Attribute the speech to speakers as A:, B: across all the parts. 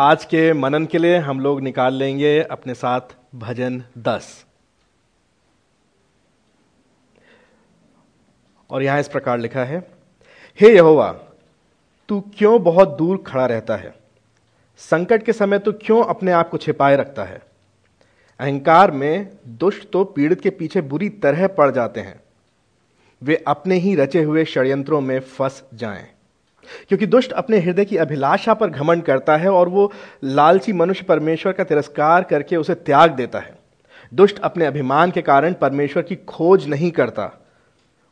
A: आज के मनन के लिए हम लोग निकाल लेंगे अपने साथ भजन दस। और यहाँ इस प्रकार लिखा है, हे यहोवा, तू क्यों बहुत दूर खड़ा रहता है? संकट के समय तू क्यों अपने आप को छिपाए रखता है? अहंकार में दुष्ट तो पीड़ित के पीछे बुरी तरह पड़ जाते हैं। वे अपने ही रचे हुए षड्यंत्रों में फंस जाएँ। क्योंकि दुष्ट अपने हृदय की अभिलाषा पर घमंड करता है और वो लालची मनुष्य परमेश्वर का तिरस्कार करके उसे त्याग देता है। दुष्ट अपने अभिमान के कारण परमेश्वर की खोज नहीं करता।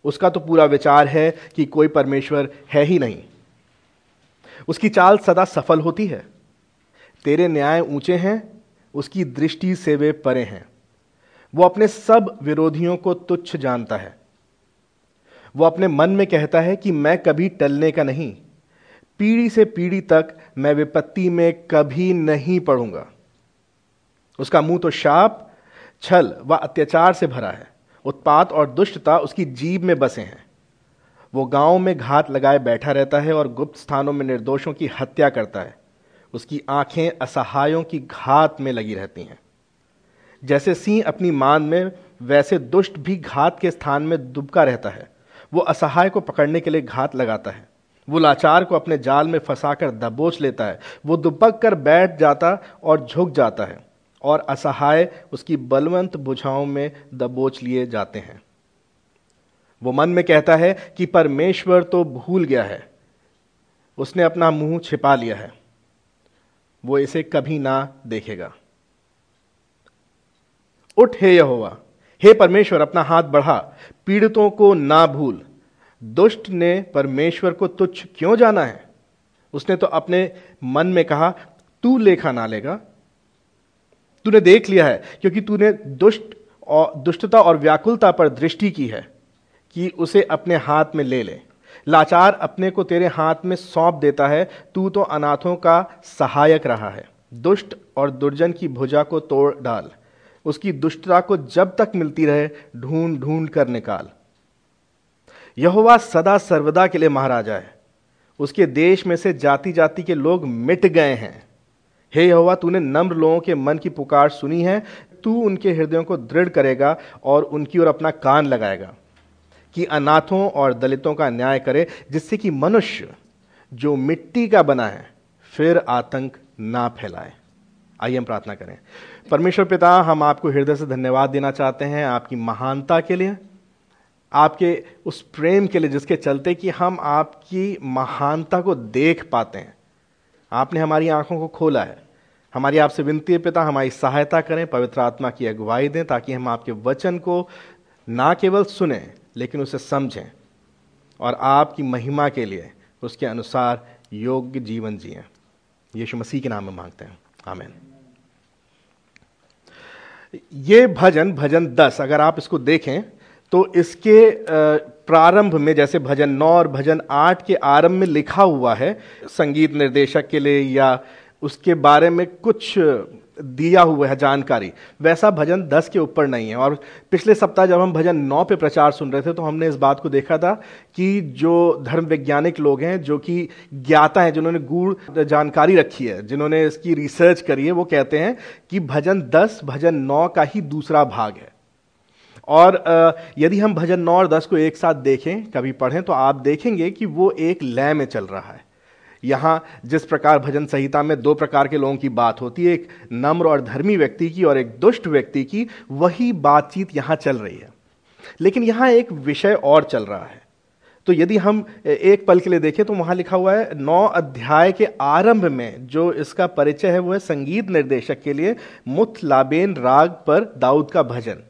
A: उसका तो पूरा विचार है कि कोई परमेश्वर है ही नहीं। उसकी चाल सदा सफल होती है। तेरे न्याय ऊँचे हैं, उसकी दृष्टि से वे परे हैं। वो अपने सब विरोधियों को तुच्छ जानता है। वो अपने मन में कहता है कि मैं कभी टलने का नहीं पीढ़ी से पीढ़ी तक मैं विपत्ति में कभी नहीं पढ़ूँगा उसका मुँह तो शाप, छल व अत्याचार से भरा है। उत्पात और दुष्टता उसकी जीव में बसे हैं। वो गाँव में घात लगाए बैठा रहता है और गुप्त स्थानों में निर्दोषों की हत्या करता है। उसकी आँखें असहायों की घात में लगी रहती हैं। जैसे सिंह अपनी मान में, वैसे दुष्ट भी घात के स्थान में दुबका रहता है। वो असहाय को पकड़ने के लिए घात लगाता है। वो लाचार को अपने जाल में फंसाकर दबोच लेता है। वो दुबक कर बैठ जाता और झुक जाता है और असहाय उसकी बलवंत बुझाओं में दबोच लिए जाते हैं। वो मन में कहता है कि परमेश्वर तो भूल गया है। उसने अपना मुँह छिपा लिया है। वो इसे कभी ना देखेगा। उठ, हे यहोवा, हे परमेश्वर, अपना हाथ बढ़ा। पीड़ितों को ना भूल। दुष्ट ने परमेश्वर को तुच्छ क्यों जाना है? उसने तो अपने मन में कहा, तू लेखा ना लेगा। तूने देख लिया है, क्योंकि तूने दुष्ट और, दुष्टता और व्याकुलता पर दृष्टि की है, कि उसे अपने हाथ में ले ले। लाचार अपने को तेरे हाथ में सौंप देता है, तू तो अनाथों का सहायक रहा है। दुष्ट और दुर्जन की भुजा को तोड़ डाल। उसकी दुष्टता को जब तक मिलती रहे ढूंढ ढूंढ कर निकाल। यहोवा सदा सर्वदा के लिए महाराजा है। उसके देश में से जाति जाति के लोग मिट गए हैं। हे यहोवा, तूने नम्र लोगों के मन की पुकार सुनी है। तू उनके हृदयों को दृढ़ करेगा और उनकी ओर अपना कान लगाएगा कि अनाथों और दलितों का न्याय करे, जिससे कि मनुष्य जो मिट्टी का बना है, फिर आतंक ना फैलाए। आइए हम प्रार्थना करें। परमेश्वर पिता, हम आपको हृदय से धन्यवाद देना चाहते हैं आपकी महानता के लिए। आपके उस प्रेम के लिए, जिसके चलते कि हम आपकी महानता को देख पाते हैं। आपने हमारी आँखों को खोला है। हमारी आपसे विनती है, पिता, हमारी सहायता करें, पवित्र आत्मा की अगुवाई दें, ताकि हम आपके वचन को ना केवल सुने, लेकिन उसे समझें और आपकी महिमा के लिए उसके अनुसार योग्य जीवन जिए। यीशु मसीह के नाम में मांगते हैं। आमेन। ये भजन भजन दस, अगर आप इसको देखें तो इसके प्रारंभ में जैसे भजन नौ और भजन आठ के आरंभ में लिखा हुआ है, संगीत निर्देशक के लिए या उसके बारे में कुछ दिया हुआ है जानकारी, वैसा भजन दस के ऊपर नहीं है। और पिछले सप्ताह जब हम भजन नौ पे प्रचार सुन रहे थे तो हमने इस बात को देखा था कि जो धर्म वैज्ञानिक लोग हैं, जो कि ज्ञाता हैं, जिन्होंने गूढ़ जानकारी रखी है, जिन्होंने इसकी रिसर्च करी है, वो कहते हैं कि भजन दस, भजन नौ का ही दूसरा भाग है। और यदि हम भजन नौ और दस को एक साथ देखें, कभी पढ़ें तो आप देखेंगे कि वो एक लय में चल रहा है। यहाँ जिस प्रकार भजन संहिता में दो प्रकार के लोगों की बात होती है, एक नम्र और धर्मी व्यक्ति की और एक दुष्ट व्यक्ति की, वही बातचीत यहाँ चल रही है। लेकिन यहाँ एक विषय और चल रहा है। तो यदि हम एक पल के लिए देखें तो वहाँ लिखा हुआ है, नौ अध्याय के आरंभ में जो इसका परिचय है, वो है संगीत निर्देशक के लिए मुथ लाबेन राग पर दाऊद का भजन।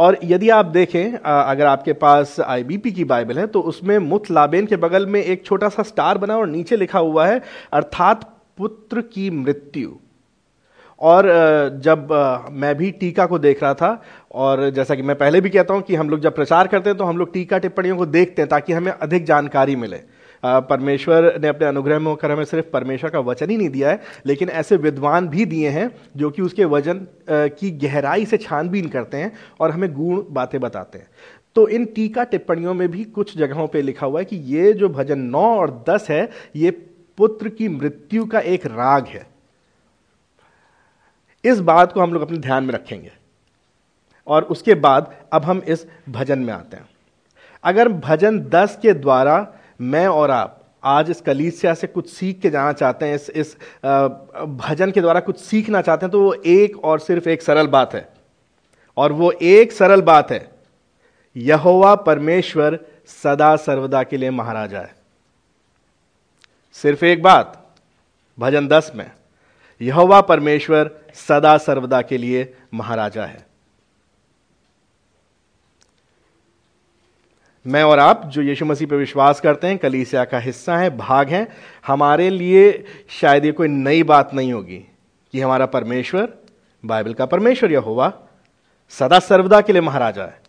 A: और यदि आप देखें अगर आपके पास आईबीपी की बाइबल है तो उसमें मुथ लाबेन के बगल में एक छोटा सा स्टार बना और नीचे लिखा हुआ है, अर्थात पुत्र की मृत्यु। और जब मैं भी टीका को देख रहा था, और जैसा कि मैं पहले भी कहता हूँ कि हम लोग जब प्रचार करते हैं तो हम लोग टीका टिप्पणियों को देखते हैं ताकि हमें अधिक जानकारी मिले। परमेश्वर ने अपने अनुग्रह में होकर हमें सिर्फ़ परमेश्वर का वचन ही नहीं दिया है, लेकिन ऐसे विद्वान भी दिए हैं जो कि उसके वज़न की गहराई से छानबीन करते हैं और हमें गुण बातें बताते हैं। तो इन टीका टिप्पणियों में भी कुछ जगहों पे लिखा हुआ है कि ये जो भजन नौ और दस है, ये पुत्र की मृत्यु का एक राग है। इस बात को हम लोग अपने ध्यान में रखेंगे और उसके बाद अब हम इस भजन में आते हैं। अगर भजन दस के द्वारा मैं और आप आज इस कलीसिया से कुछ सीख के जाना चाहते हैं, इस इस भजन के द्वारा कुछ सीखना चाहते हैं तो वो एक और सिर्फ़ एक सरल बात है। और वो एक सरल बात है, यहोवा परमेश्वर सदा सर्वदा के लिए महाराजा है। सिर्फ़ एक बात, भजन दस में, यहोवा परमेश्वर सदा सर्वदा के लिए महाराजा है। मैं और आप, जो यीशु मसीह पर विश्वास करते हैं, कलीसिया का हिस्सा है, भाग हैं, हमारे लिए शायद ये कोई नई बात नहीं होगी कि हमारा परमेश्वर, बाइबल का परमेश्वर यह होगा सदा सर्वदा के लिए महाराजा है।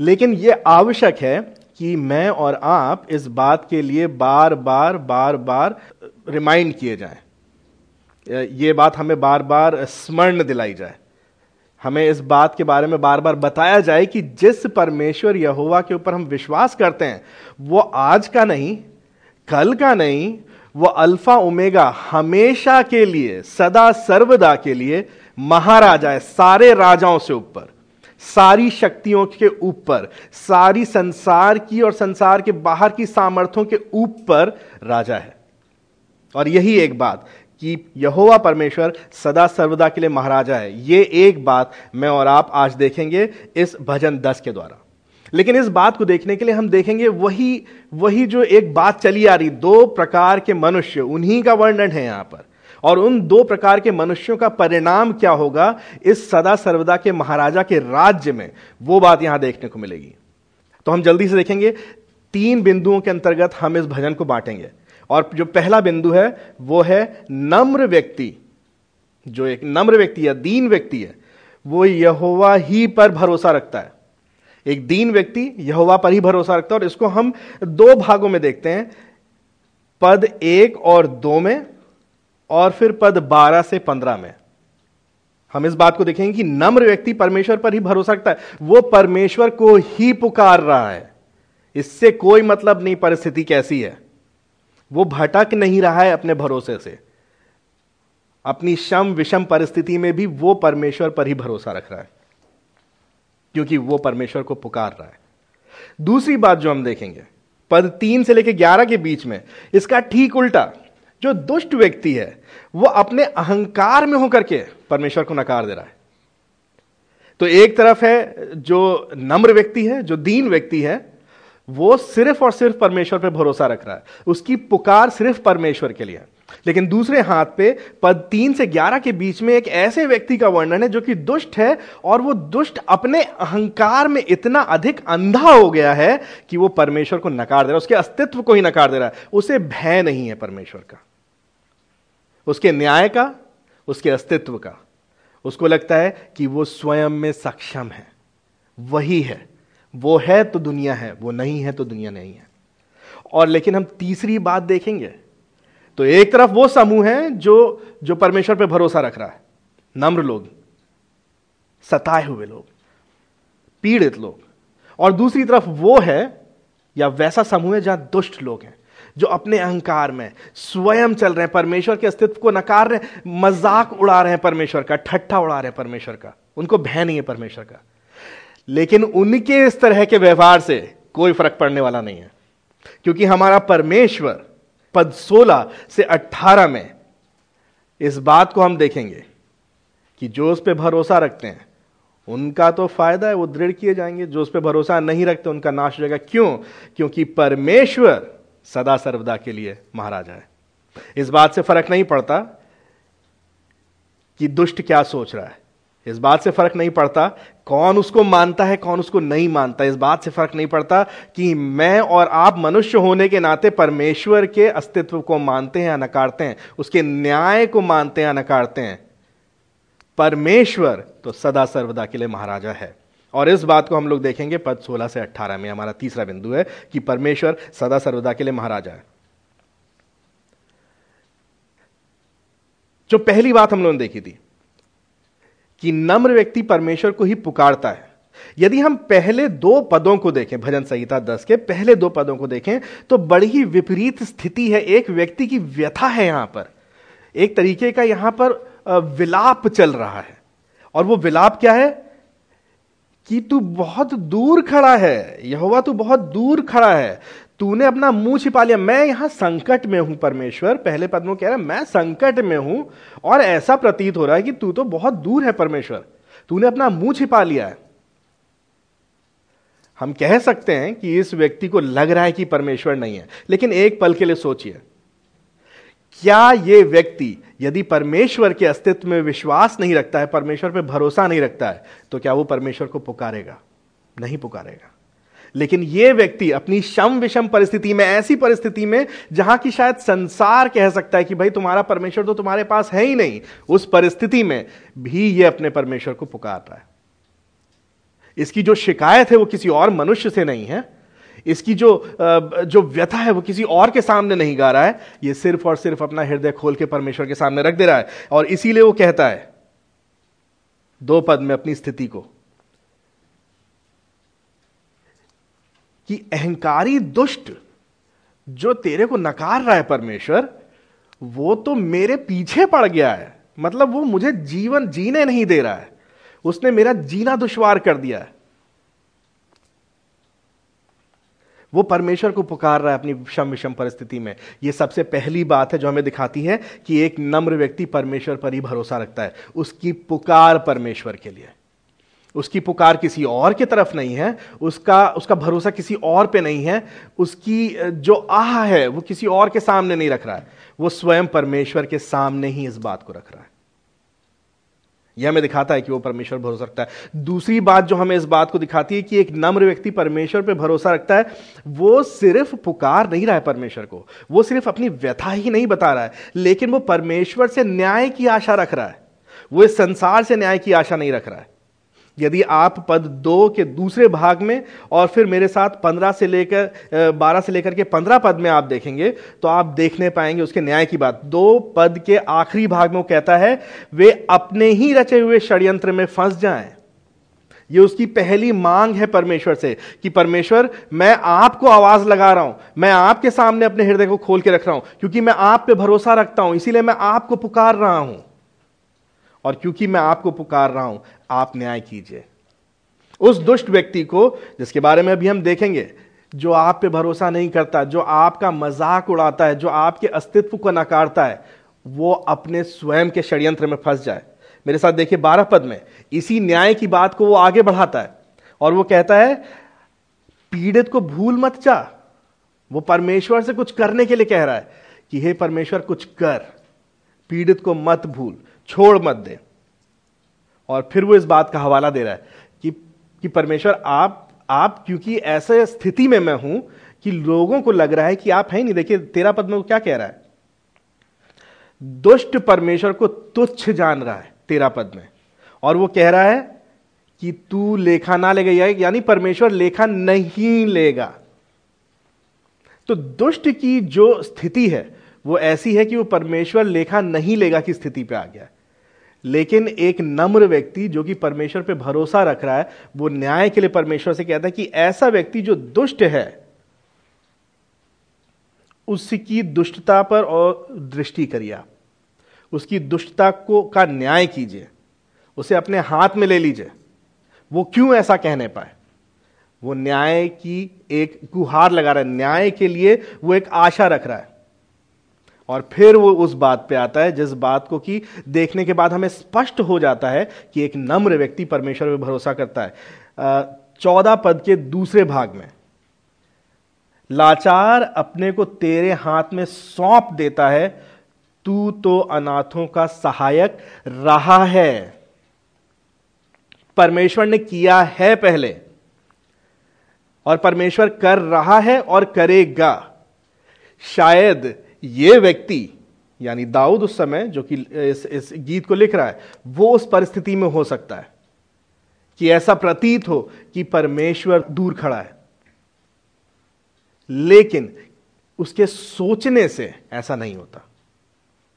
A: लेकिन यह आवश्यक है कि मैं और आप इस बात के लिए बार बार बार बार रिमाइंड किए जाएँ। ये बात हमें बार बार स्मरण दिलाई जाए। हमें इस बात के बारे में बार बार बताया जाए कि जिस परमेश्वर यहोवा के ऊपर हम विश्वास करते हैं, वो आज का नहीं, कल का नहीं, वो अल्फ़ा उमेगा हमेशा के लिए, सदा सर्वदा के लिए महाराजा है सारे राजाओं से ऊपर, सारी शक्तियों के ऊपर, सारी संसार की और संसार के बाहर की सामर्थ्यों के ऊपर राजा है। और यही एक बात कि यहोवा परमेश्वर सदा सर्वदा के लिए महाराजा है। ये एक बात मैं और आप आज देखेंगे इस भजन दस के द्वारा। लेकिन इस बात को देखने के लिए हम देखेंगे वही वही जो एक बात चली आ रही, दो प्रकार के मनुष्य, उन्हीं का वर्णन है यहाँ पर। और उन दो प्रकार के मनुष्यों का परिणाम क्या होगा इस सदा सर्वदा के महाराजा के राज्य में, वो बात यहाँ देखने को मिलेगी। तो हम जल्दी से देखेंगे, तीन बिंदुओं के अंतर्गत हम इस भजन को बांटेंगे। और जो पहला बिंदु है, वो है नम्र व्यक्ति। जो एक नम्र व्यक्ति या दीन व्यक्ति है, वो यहोवा ही पर भरोसा रखता है। एक दीन व्यक्ति यहोवा पर ही भरोसा रखता है और इसको हम दो भागों में देखते हैं। पद एक और दो में और फिर पद बारह से पंद्रह में। हम इस बात को देखेंगे कि नम्र व्यक्ति परमेश्वर पर ही भरोसा रखता है। वो परमेश्वर को ही पुकार रहा है। इससे कोई मतलब नहीं, परिस्थिति कैसी है? वो भटक नहीं रहा है अपने भरोसे से। अपनी शम विषम परिस्थिति में भी वो परमेश्वर पर ही भरोसा रख रहा है। क्योंकि वो परमेश्वर को पुकार रहा है। दूसरी बात जो हम देखेंगे, पद तीन से लेकर ग्यारह के बीच में, इसका ठीक उल्टा, जो दुष्ट व्यक्ति है, वो अपने अहंकार में होकर के परमेश्वर को नकार दे रहा है। तो एक तरफ़ है जो नम्र व्यक्ति है, जो दीन व्यक्ति है वो सिर्फ़ और सिर्फ़ परमेश्वर पर भरोसा रख रहा है। उसकी पुकार सिर्फ़ परमेश्वर के लिए लेकिन दूसरे हाथ पे, पद तीन से ग्यारह के बीच में एक ऐसे व्यक्ति का वर्णन है जो कि दुष्ट है और वो दुष्ट अपने अहंकार में इतना अधिक अंधा हो गया है कि वो परमेश्वर को नकार दे रहा है। उसके अस्तित्व को ही नकार दे रहा है। उसे भय नहीं है परमेश्वर का। उसके न्याय का, उसके अस्तित्व का। उसको लगता है कि वो स्वयं में सक्षम है। वही है। वो है तो दुनिया है, वो नहीं है तो दुनिया नहीं है। और लेकिन हम तीसरी बात देखेंगे तो एक तरफ़ वो समूह है जो जो परमेश्वर पे भरोसा रख रहा है, नम्र लोग, सताए हुए लोग, पीड़ित लोग। और दूसरी तरफ़ वो है, या वैसा समूह है जहाँ दुष्ट लोग हैं, जो अपने अहंकार में स्वयं चल रहे हैं, परमेश्वर के अस्तित्व को नकार रहे मज़ाक उड़ा रहे हैं परमेश्वर का, ठट्ठा उड़ा रहे हैं परमेश्वर का। उनको भय नहीं है परमेश्वर का। लेकिन उनके इस तरह के व्यवहार से कोई फ़र्क पड़ने वाला नहीं है। क्योंकि हमारा परमेश्वर पद 16 से 18 में इस बात को हम देखेंगे कि जो उस पर भरोसा रखते हैं, उनका तो फ़ायदा है, वो दृढ़ किए जाएँगे। जो उस पर भरोसा नहीं रखते, उनका नाश हो जाएगा। क्यों? क्योंकि परमेश्वर सदा सर्वदा के लिए महाराजा है। इस बात से फ़र्क नहीं पड़ता कि दुष्ट क्या सोच रहा है। इस बात से फ़र्क नहीं पड़ता कौन उसको मानता है, कौन उसको नहीं मानता। इस बात से फ़र्क नहीं पड़ता कि मैं और आप मनुष्य होने के नाते परमेश्वर के अस्तित्व को मानते हैं या नकारते हैं, उसके न्याय को मानते हैं या नकारते हैं। परमेश्वर तो सदा सर्वदा के लिए महाराजा है। और इस बात को हम लोग देखेंगे पद 16 से 18 में। हमारा तीसरा बिंदु है कि परमेश्वर सदा सर्वदा के लिए महाराजा है। जो पहली बात हम लोगों ने देखी थी कि नम्र व्यक्ति परमेश्वर को ही पुकारता है। यदि हम पहले दो पदों को देखें, भजन संहिता दस के पहले दो पदों को देखें तो बड़ी ही विपरीत स्थिति है। एक व्यक्ति की व्यथा है यहाँ पर। एक तरीके का यहाँ पर विलाप चल रहा है। और वो विलाप क्या है? कि तू बहुत दूर खड़ा है, यहोवा तू बहुत दूर खड़ा है। तूने अपना मुँह छिपा लिया। मैं यहाँ संकट में हूँ, परमेश्वर। पहले पद में कह रहा मैं संकट में हूँ और ऐसा प्रतीत हो रहा है कि तू तो बहुत दूर है, परमेश्वर। तूने अपना मुँह छिपा लिया है। हम कह सकते हैं कि इस व्यक्ति को लग रहा है कि परमेश्वर नहीं है, लेकिन एक पल के लिए सोचिए। क्या यह व्यक्ति, यदि परमेश्वर के अस्तित्व में विश्वास नहीं रखता है, परमेश्वर पर भरोसा नहीं रखता है तो क्या वो परमेश्वर को पुकारेगा? नहीं पुकारेगा। लेकिन यह व्यक्ति अपनी शम विषम परिस्थिति में, ऐसी परिस्थिति में, जहाँ की शायद संसार कह सकता है कि भाई तुम्हारा परमेश्वर तो तुम्हारे पास है ही नहीं, उस परिस्थिति में भी यह अपने परमेश्वर को पुकार रहा है। इसकी जो शिकायत है वो किसी और मनुष्य से नहीं है। इसकी जो जो व्यथा है वो किसी और के सामने नहीं गा रहा है। ये सिर्फ़ और सिर्फ़ अपना हृदय खोल के परमेश्वर के सामने रख दे रहा है। और इसीलिए वो कहता है, दो पद में अपनी स्थिति को। कि अहंकारी दुष्ट जो तेरे को नकार रहा है परमेश्वर, वो तो मेरे पीछे पड़ गया है। मतलब वो मुझे जीवन जीने नहीं दे रहा है। उसने मेरा जीना दुश्वार कर दिया है। वो परमेश्वर को पुकार रहा है अपनी विषम विषम परिस्थिति में। यह सबसे पहली बात है जो हमें दिखाती है कि एक नम्र व्यक्ति परमेश्वर पर ही भरोसा रखता है। उसकी पुकार परमेश्वर के लिए। उसकी पुकार किसी और की तरफ़ नहीं है, उसका उसका भरोसा किसी और पे नहीं है, उसकी जो आह है, वो किसी और के सामने नहीं रख रहा है, वो स्वयं परमेश्वर के सामने ही इस बात को रख रहा है। यह हमें दिखाता है कि वो परमेश्वर भरोसा रखता है। दूसरी बात जो हमें इस बात को दिखाती है कि एक नम्र व्यक्ति परमेश्वर पर भरोसा रखता है, वो सिर्फ़ पुकार नहीं रहा है परमेश्वर को, वो सिर्फ़ अपनी व्यथा ही नहीं बता रहा है, लेकिन वो परमेश्वर से न्याय की आशा रख रहा है, वो इस संसार से न्याय की आशा नहीं रख रहा है। यदि आप पद दो के दूसरे भाग में और फिर मेरे साथ पंद्रह से लेकर बारह से लेकर के पंद्रह पद में आप देखेंगे तो आप देखने पाएँगे उसके न्याय की बात। दो पद के आखिरी भाग में वो कहता है, वे अपने ही रचे हुए षड्यंत्र में फंस जाएँ। ये उसकी पहली मांग है परमेश्वर से, कि परमेश्वर, मैं आपको आवाज़ लगा रहा हूँ, मैं आपके सामने अपने हृदय को खोल के रख रहा हूँ, क्योंकि मैं आप पे भरोसा रखता हूँ, इसीलिए मैं आपको पुकार रहा हूँ। और क्योंकि मैं आपको पुकार रहा हूँ आप न्याय कीजिए। उस दुष्ट व्यक्ति को, जिसके बारे में अभी हम देखेंगे, जो आप पे भरोसा नहीं करता, जो आपका मज़ाक उड़ाता है, जो आपके अस्तित्व को नकारता है, वो अपने स्वयं के षड्यंत्र में फंस जाए। मेरे साथ देखिए बारह पद में, इसी न्याय की बात को वो आगे बढ़ाता है और वो कहता है, पीड़ित को भूल मत जा। वो परमेश्वर से कुछ करने के लिए कह रहा है कि, हे परमेश्वर, कुछ कर। पीड़ित को मत भूल, छोड़ मत दे। और फिर वो इस बात का हवाला दे रहा है कि कि परमेश्वर, आप आप क्योंकि ऐसे स्थिति में मैं हूँ कि लोगों को लग रहा है कि आप है नहीं। देखिए, तेरा पद में वो क्या कह रहा है? दुष्ट परमेश्वर को तुच्छ जान रहा है तेरा पद में। और वो कह रहा है कि तू लेखा ना लेगा यानी परमेश्वर लेखा नहीं लेगा। तो दुष्ट की जो स्थिति है, वो ऐसी है कि वो परमेश्वर लेखा नहीं लेगा की स्थिति पे आ गया है। लेकिन एक नम्र व्यक्ति जो कि परमेश्वर पे भरोसा रख रहा है, वो न्याय के लिए परमेश्वर से कहता है कि ऐसा व्यक्ति जो दुष्ट है, उसकी दुष्टता पर और दृष्टि करिए उसकी दुष्टता को, का न्याय कीजिए। उसे अपने हाथ में ले लीजिए। वो क्यों ऐसा कहने पाए? वो न्याय की एक गुहार लगा रहा है। न्याय के लिए वो एक आशा रख रहा है। और फिर वो उस बात पे आता है, जिस बात को कि देखने के बाद हमें स्पष्ट हो जाता है कि एक नम्र व्यक्ति परमेश्वर पर भरोसा करता है। चौदह पद के दूसरे भाग में, लाचार अपने को तेरे हाथ में सौंप देता है, तू तो अनाथों का सहायक रहा है। परमेश्वर ने किया है पहले, और परमेश्वर कर रहा है और करेगा। शायद ये व्यक्ति यानी दाऊद उस समय जो कि इस, इस गीत को लिख रहा है वो उस परिस्थिति में हो सकता है कि ऐसा प्रतीत हो कि परमेश्वर दूर खड़ा है। लेकिन उसके सोचने से ऐसा नहीं होता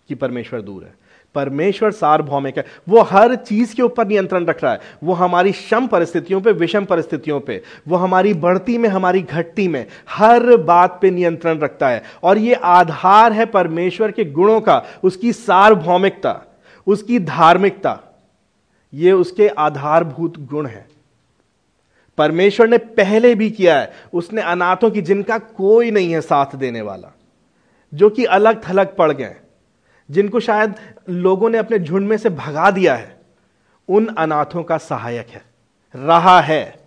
A: कि परमेश्वर दूर है। परमेश्वर सार्वभौमिक है। वो हर चीज़ के ऊपर नियंत्रण रख रहा है। वो हमारी शम परिस्थितियों पे, विषम परिस्थितियों पे, वो हमारी बढ़ती में, हमारी घटती में हर बात पे नियंत्रण रखता है। और ये आधार है परमेश्वर के गुणों का, उसकी सार्वभौमिकता, उसकी धार्मिकता। ये उसके आधारभूत गुण है। परमेश्वर ने पहले भी किया है। उसने अनाथों की जिनका कोई नहीं है साथ देने वाला, जो कि अलग थलग पड़ गए जिनको शायद लोगों ने अपने झुंड में से भगा दिया है, उन अनाथों का सहायक है। रहा है।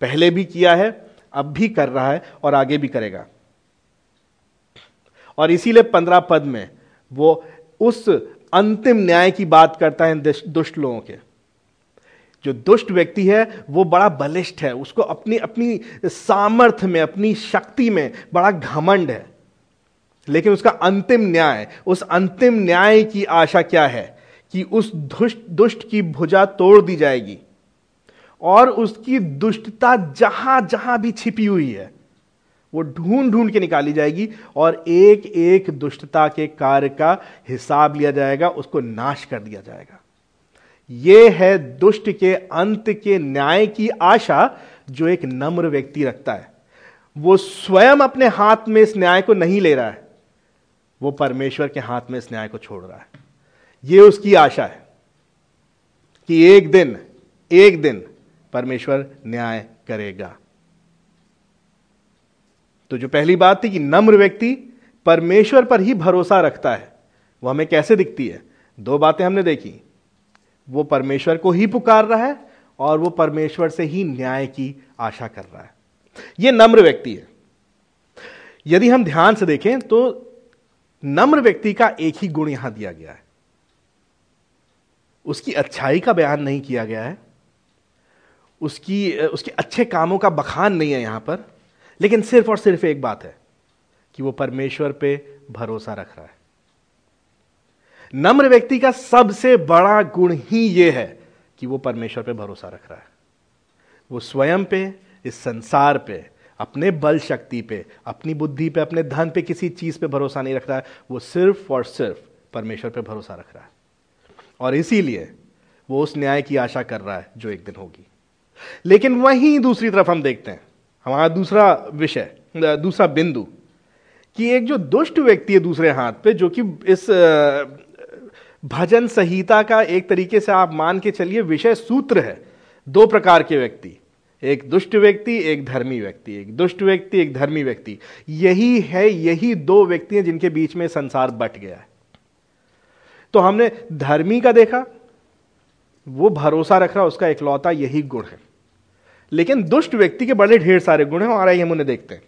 A: पहले भी किया है, अब भी कर रहा है और आगे भी करेगा। और इसीलिए पंद्रह पद में वो उस अंतिम न्याय की बात करता है दुष्ट लोगों के। जो दुष्ट व्यक्ति है, वो बड़ा बलिष्ठ है, उसको अपनी अपनी सामर्थ्य में, अपनी शक्ति में बड़ा घमंड है। लेकिन उसका अंतिम न्याय, उस अंतिम न्याय की आशा क्या है? कि उस दुष्ट दुष्ट की भुजा तोड़ दी जाएगी। और उसकी दुष्टता जहाँ जहाँ भी छिपी हुई है, वो ढूंढ ढूंढ के निकाली जाएगी और एक एक दुष्टता के कार्य का हिसाब लिया जाएगा, उसको नाश कर दिया जाएगा। यह है दुष्ट के अंत के न्याय की आशा जो एक नम्र व्यक्ति रखता है। वो स्वयं अपने हाथ में इस न्याय को नहीं ले रहा है। वो परमेश्वर के हाथ में इस न्याय को छोड़ रहा है। ये उसकी आशा है कि एक दिन एक दिन परमेश्वर न्याय करेगा। तो जो पहली बात थी कि नम्र व्यक्ति परमेश्वर पर ही भरोसा रखता है, वो हमें कैसे दिखती है? दो बातें हमने देखी। वो परमेश्वर को ही पुकार रहा है और वो परमेश्वर से ही न्याय की आशा कर रहा है। ये नम्र व्यक्ति है। यदि हम ध्यान से देखें तो नम्र व्यक्ति का एक ही गुण यहाँ दिया गया है। उसकी अच्छाई का बयान नहीं किया गया है। उसकी, उसके अच्छे कामों का बखान नहीं है यहाँ पर। लेकिन सिर्फ़ और सिर्फ़ एक बात है कि वो परमेश्वर पे भरोसा रख रहा है। नम्र व्यक्ति का सबसे बड़ा गुण ही यह है कि वो परमेश्वर पे भरोसा रख रहा है। वो स्वयं पे, इस संसार पे अपने बल शक्ति पे, अपनी बुद्धि पे, अपने धन पे किसी चीज़ पे भरोसा नहीं रख रहा है। वो सिर्फ़ और सिर्फ़ परमेश्वर पे भरोसा रख रहा है। और इसीलिए वो उस न्याय की आशा कर रहा है जो एक दिन होगी। लेकिन वहीं दूसरी तरफ़ हम देखते हैं, हमारा दूसरा विषय दूसरा बिंदु, कि एक जो दुष्ट व्यक्ति है दूसरे हाथ पे, जो कि इस भजन संहिता का एक तरीके से आप मान के चलिए, विषय सूत्र है, दो प्रकार के व्यक्ति। एक दुष्ट व्यक्ति, एक धर्मी व्यक्ति, एक दुष्ट व्यक्ति, एक धर्मी व्यक्ति। यही है, यही दो व्यक्ति हैं जिनके बीच में संसार बट गया है। तो हमने धर्मी का देखा, वो भरोसा रख रहा, उसका इकलौता यही गुण है। लेकिन दुष्ट व्यक्ति के बड़े ढेर सारे गुण हैं, और आइए हम उन्हें देखते हैं।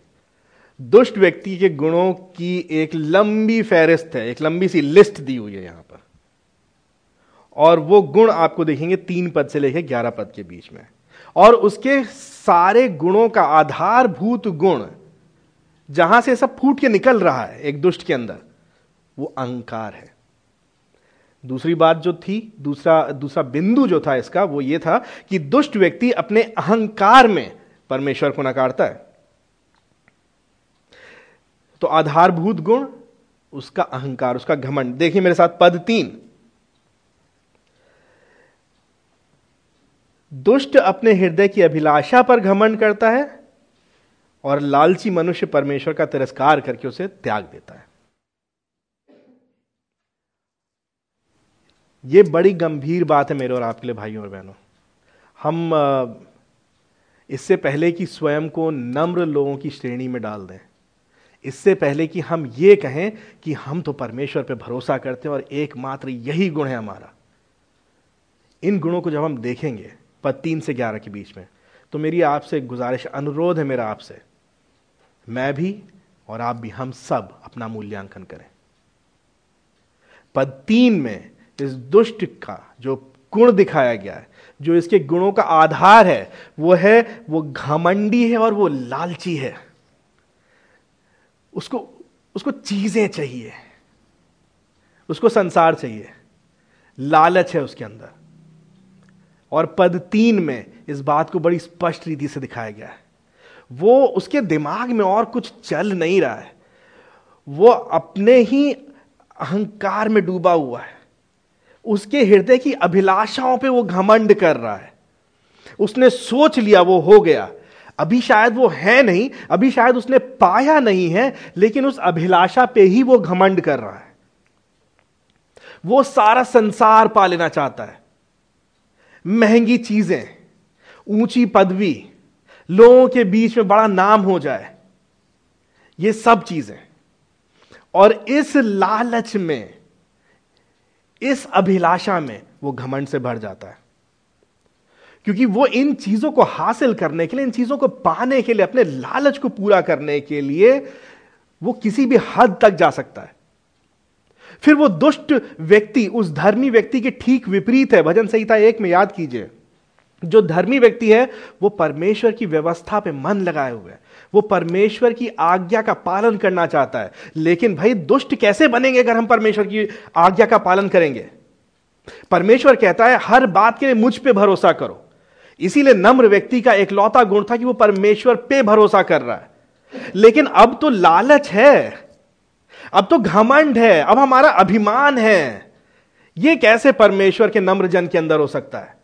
A: दुष्ट व्यक्ति के गुणों की एक लंबी फहरिस्त है, एक लंबी सी लिस्ट दी हुई है यहाँ पर। और वो गुण आपको देखेंगे तीन पद से लेकर ग्यारह पद के बीच में। और उसके सारे गुणों का आधारभूत गुण, जहाँ से सब फूट के निकल रहा है, एक दुष्ट के अंदर, वो अहंकार है। दूसरी बात जो थी, दूसरा दूसरा बिंदु जो था इसका, वो ये था कि दुष्ट व्यक्ति अपने अहंकार में परमेश्वर को नकारता है। तो आधारभूत गुण, उसका अहंकार, उसका घमंड। देखिए मेरे साथ पद तीन। दुष्ट अपने हृदय की अभिलाषा पर घमंड करता है और लालची मनुष्य परमेश्वर का तिरस्कार करके उसे त्याग देता है। यह बड़ी गंभीर बात है मेरे और आपके लिए, भाइयों और बहनों। हम इससे पहले कि स्वयं को नम्र लोगों की श्रेणी में डाल दें, इससे पहले कि हम ये कहें कि हम तो परमेश्वर पर भरोसा करते हैं और एकमात्र यही गुण है हमारा। इन गुणों को जब हम देखेंगे पद तीन से ग्यारह के बीच में। तो मेरी आपसे गुजारिश, अनुरोध है मेरा आपसे। मैं भी और आप भी, हम सब अपना मूल्यांकन करें। पद तीन में इस दुष्ट का जो गुण दिखाया गया है, जो इसके गुणों का आधार है, वो है, वो घमंडी है और वो लालची है। उसको उसको चीज़ें चाहिए। उसको संसार चाहिए। लालच है उसके अंदर। और पद तीन में इस बात को बड़ी स्पष्ट रीति से दिखाया गया है। वो उसके दिमाग में और कुछ चल नहीं रहा है। वो अपने ही अहंकार में डूबा हुआ है। उसके हृदय की अभिलाषाओं पे वो घमंड कर रहा है। उसने सोच लिया वो हो गया। अभी शायद वो है नहीं, अभी शायद उसने पाया नहीं है, लेकिन उस अभिलाषा पे ही वो घमंड कर रहा है। वो सारा संसार पा लेना चाहता है। महँगी चीज़ें, ऊँची पदवी, लोगों के बीच में बड़ा नाम हो जाए, ये सब चीज़ें। और इस लालच में, इस अभिलाषा में वो घमंड से भर जाता है। क्योंकि वो इन चीज़ों को हासिल करने के लिए, इन चीज़ों को पाने के लिए, अपने लालच को पूरा करने के लिए वो किसी भी हद तक जा सकता है। फिर वो दुष्ट व्यक्ति, उस धर्मी व्यक्ति के ठीक विपरीत है। भजन संहिता एक में याद कीजिए। जो धर्मी व्यक्ति है, वो परमेश्वर की व्यवस्था पे मन लगाए हुए वो परमेश्वर की आज्ञा का पालन करना चाहता है। लेकिन भाई, दुष्ट कैसे बनेंगे अगर हम परमेश्वर की आज्ञा का पालन करेंगे? परमेश्वर कहता है, हर बात के लिए मुझ पे भरोसा करो। इसीलिए नम्र व्यक्ति का एक लौता गुण था कि वो परमेश्वर पे भरोसा कर रहा है। लेकिन अब तो लालच है। अब तो घमंड है, अब हमारा अभिमान है। यह कैसे परमेश्वर के नम्र जन के अंदर हो सकता है?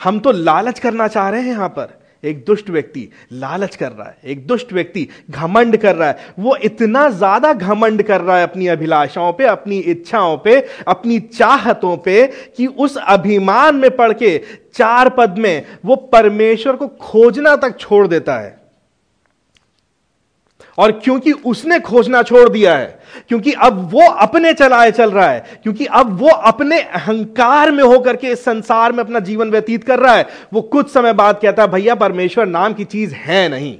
A: हम तो लालच करना चाह रहे हैं यहाँ पर। एक दुष्ट व्यक्ति लालच कर रहा है, एक दुष्ट व्यक्ति घमंड कर रहा है। वो इतना ज़्यादा घमंड कर रहा है अपनी अभिलाषाओं पे, अपनी इच्छाओं पे, अपनी चाहतों पे, कि उस अभिमान में पड़ के चार पद में वो परमेश्वर को खोजना तक छोड़ देता है। और क्योंकि उसने खोजना छोड़ दिया है, क्योंकि अब वो अपने चलाए चल रहा है, क्योंकि अब वो अपने अहंकार में होकर के इस संसार में अपना जीवन व्यतीत कर रहा है, वो कुछ समय बाद कहता है, भैया, परमेश्वर नाम की चीज़ है नहीं।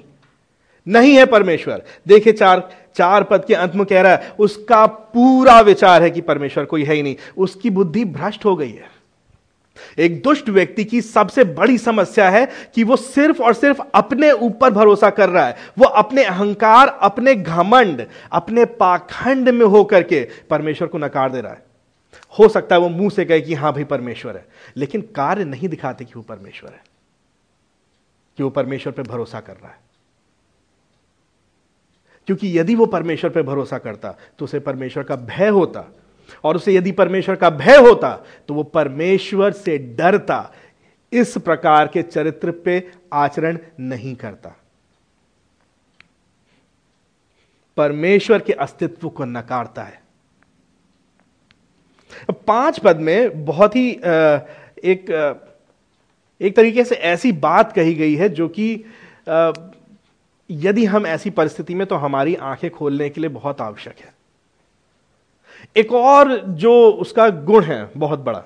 A: नहीं है परमेश्वर। देखिए, चार चार पद के अंत में कह रहा है, उसका पूरा विचार है कि परमेश्वर कोई है ही नहीं। उसकी बुद्धि भ्रष्ट हो गई है। एक दुष्ट व्यक्ति की सबसे बड़ी समस्या है कि वो सिर्फ़ और सिर्फ़ अपने ऊपर भरोसा कर रहा है। वो अपने अहंकार, अपने घमंड, अपने पाखंड में होकर के परमेश्वर को नकार दे रहा है। हो सकता है वो मुँह से कहे कि हाँ भाई परमेश्वर है, लेकिन कार्य नहीं दिखाते कि वो परमेश्वर है, कि वो परमेश्वर पर भरोसा कर रहा है। क्योंकि यदि वो परमेश्वर पर भरोसा करता तो उसे परमेश्वर का भय होता और उसे यदि परमेश्वर का भय होता तो वो परमेश्वर से डरता। इस प्रकार के चरित्र पे आचरण नहीं करता। परमेश्वर के अस्तित्व को नकारता है। पाँच पद में बहुत ही एक एक तरीके से ऐसी बात कही गई है जो कि यदि हम ऐसी परिस्थिति में तो हमारी आँखें खोलने के लिए बहुत आवश्यक है। एक और जो उसका गुण है, बहुत बड़ा,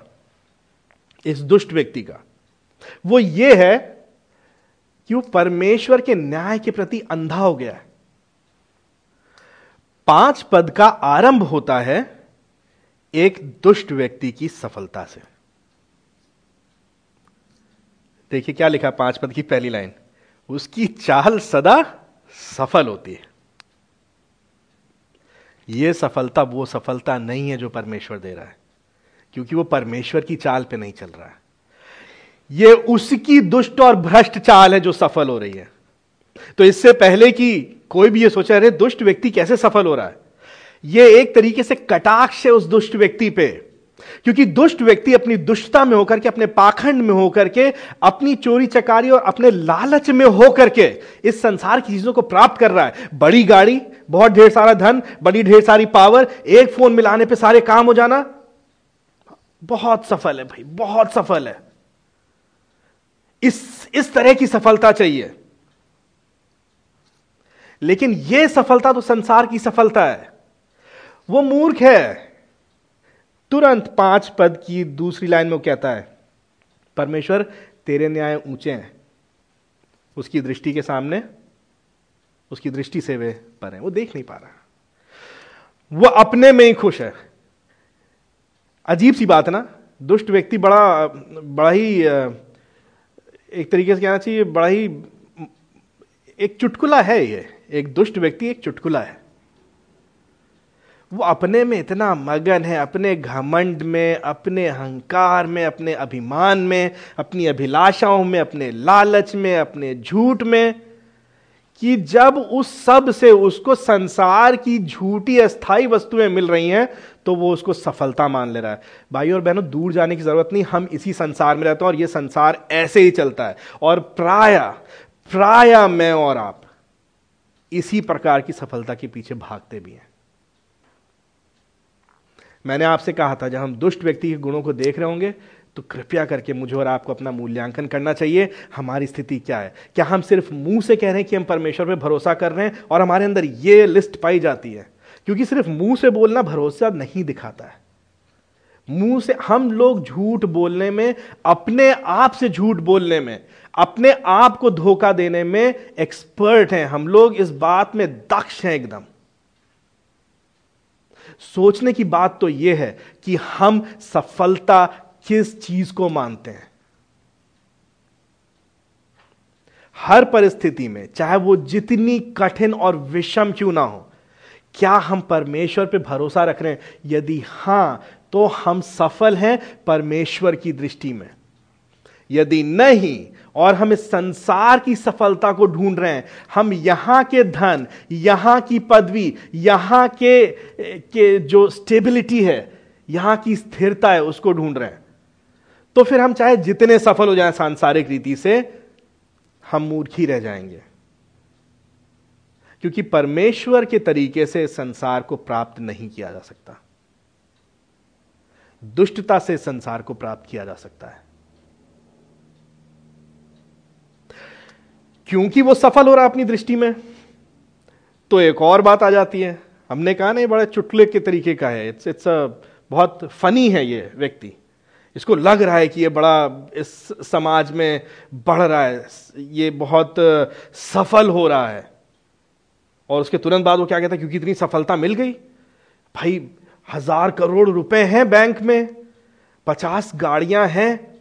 A: इस दुष्ट व्यक्ति का, वो ये है कि वो परमेश्वर के न्याय के प्रति अंधा हो गया है। पाँच पद का आरंभ होता है एक दुष्ट व्यक्ति की सफलता से। देखिए क्या लिखा पाँच पद की पहली लाइन? उसकी चाल सदा सफल होती है। ये सफलता, वो सफलता नहीं है जो परमेश्वर दे रहा है, क्योंकि वो परमेश्वर की चाल पे नहीं चल रहा है। ये उसकी दुष्ट और भ्रष्ट चाल है जो सफल हो रही है। तो इससे पहले कि कोई भी ये सोचा, अरे दुष्ट व्यक्ति कैसे सफल हो रहा है? ये एक तरीके से कटाक्ष है उस दुष्ट व्यक्ति पे। क्योंकि दुष्ट व्यक्ति अपनी दुष्टता में होकर के, अपने पाखंड में होकर के, अपनी चोरी चकारी और अपने लालच में होकर के इस संसार की चीज़ों को प्राप्त कर रहा है। बड़ी गाड़ी, बहुत ढेर सारा धन, बड़ी ढेर सारी पावर एक फ़ोन मिलाने पे सारे काम हो जाना। बहुत सफल है भाई, बहुत सफल है। इस इस तरह की सफलता चाहिए। लेकिन यह सफलता तो संसार की सफलता है। वो मूर्ख है। तुरंत पाँच पद की दूसरी लाइन में वो कहता है, परमेश्वर, तेरे न्याय ऊँचे हैं। उसकी दृष्टि के सामने, उसकी दृष्टि से वे पर है। वो देख नहीं पा रहा। वो अपने में ही खुश है। अजीब सी बात है ना। दुष्ट व्यक्ति बड़ा बड़ा ही, एक तरीके से कहना चाहिए बड़ा ही, एक चुटकुला है ये। एक दुष्ट व्यक्ति एक चुटकुला है। वो अपने में इतना मगन है, अपने घमंड में, अपने अहंकार में, अपने अभिमान में, अपनी अभिलाषाओं में, अपने लालच में, अपने झूठ में, कि जब उस सबसे उसको संसार की झूठी अस्थाई वस्तुएँ मिल रही हैं तो वो उसको सफलता मान ले रहा है। भाई और बहनों, दूर जाने की ज़रूरत नहीं, हम इसी संसार में रहते हैं और ये संसार ऐसे ही चलता है। और प्राय प्राय मैं और आप इसी प्रकार की सफलता के पीछे भागते भी हैं। मैंने आपसे कहा था, जब हम दुष्ट व्यक्ति के गुणों को देख रहे होंगे तो कृपया करके मुझे और आपको अपना मूल्यांकन करना चाहिए। हमारी स्थिति क्या है? क्या हम सिर्फ़ मुँह से कह रहे हैं कि हम परमेश्वर पर भरोसा कर रहे हैं, और हमारे अंदर ये लिस्ट पाई जाती है? क्योंकि सिर्फ़ मुँह से बोलना भरोसा नहीं दिखाता है। मुँह से, हम लोग झूठ बोलने में, अपने आप से झूठ बोलने में, अपने आप को धोखा देने में एक्सपर्ट हैं। हम लोग इस बात में दक्ष हैं एकदम। सोचने की बात तो यह है कि हम सफलता किस चीज़ को मानते हैं। हर परिस्थिति में, चाहे वो जितनी कठिन और विषम क्यों ना हो, क्या हम परमेश्वर पे भरोसा रख रहे हैं? यदि हाँ तो हम सफल हैं परमेश्वर की दृष्टि में। यदि नहीं और हम इस संसार की सफलता को ढूंढ रहे हैं। हम यहाँ के धन, यहाँ की पदवी, यहाँ के के जो स्टेबिलिटी है, यहाँ की स्थिरता है, उसको ढूंढ रहे हैं। तो फिर हम चाहे जितने सफल हो जाएँ सांसारिक रीति से, हम मूर्ख ही रह जाएँगे। क्योंकि परमेश्वर के तरीके से संसार को प्राप्त नहीं किया जा सकता। दुष्टता से संसार को प्राप्त किया जा सकता है। क्योंकि वो सफल हो रहा अपनी दृष्टि में। तो एक और बात आ जाती है। हमने कहा नहीं बड़े चुटकुले के तरीके का है। इट्स इट्स बहुत फनी है ये व्यक्ति। इसको लग रहा है कि ये बड़ा इस समाज में बढ़ रहा है। ये बहुत सफल हो रहा है। और उसके तुरंत बाद वो क्या कहता है, क्योंकि इतनी सफलता मिल गई। भाई, हज़ार करोड़ रुपए हैं बैंक में। पचास गाड़ियाँ हैं।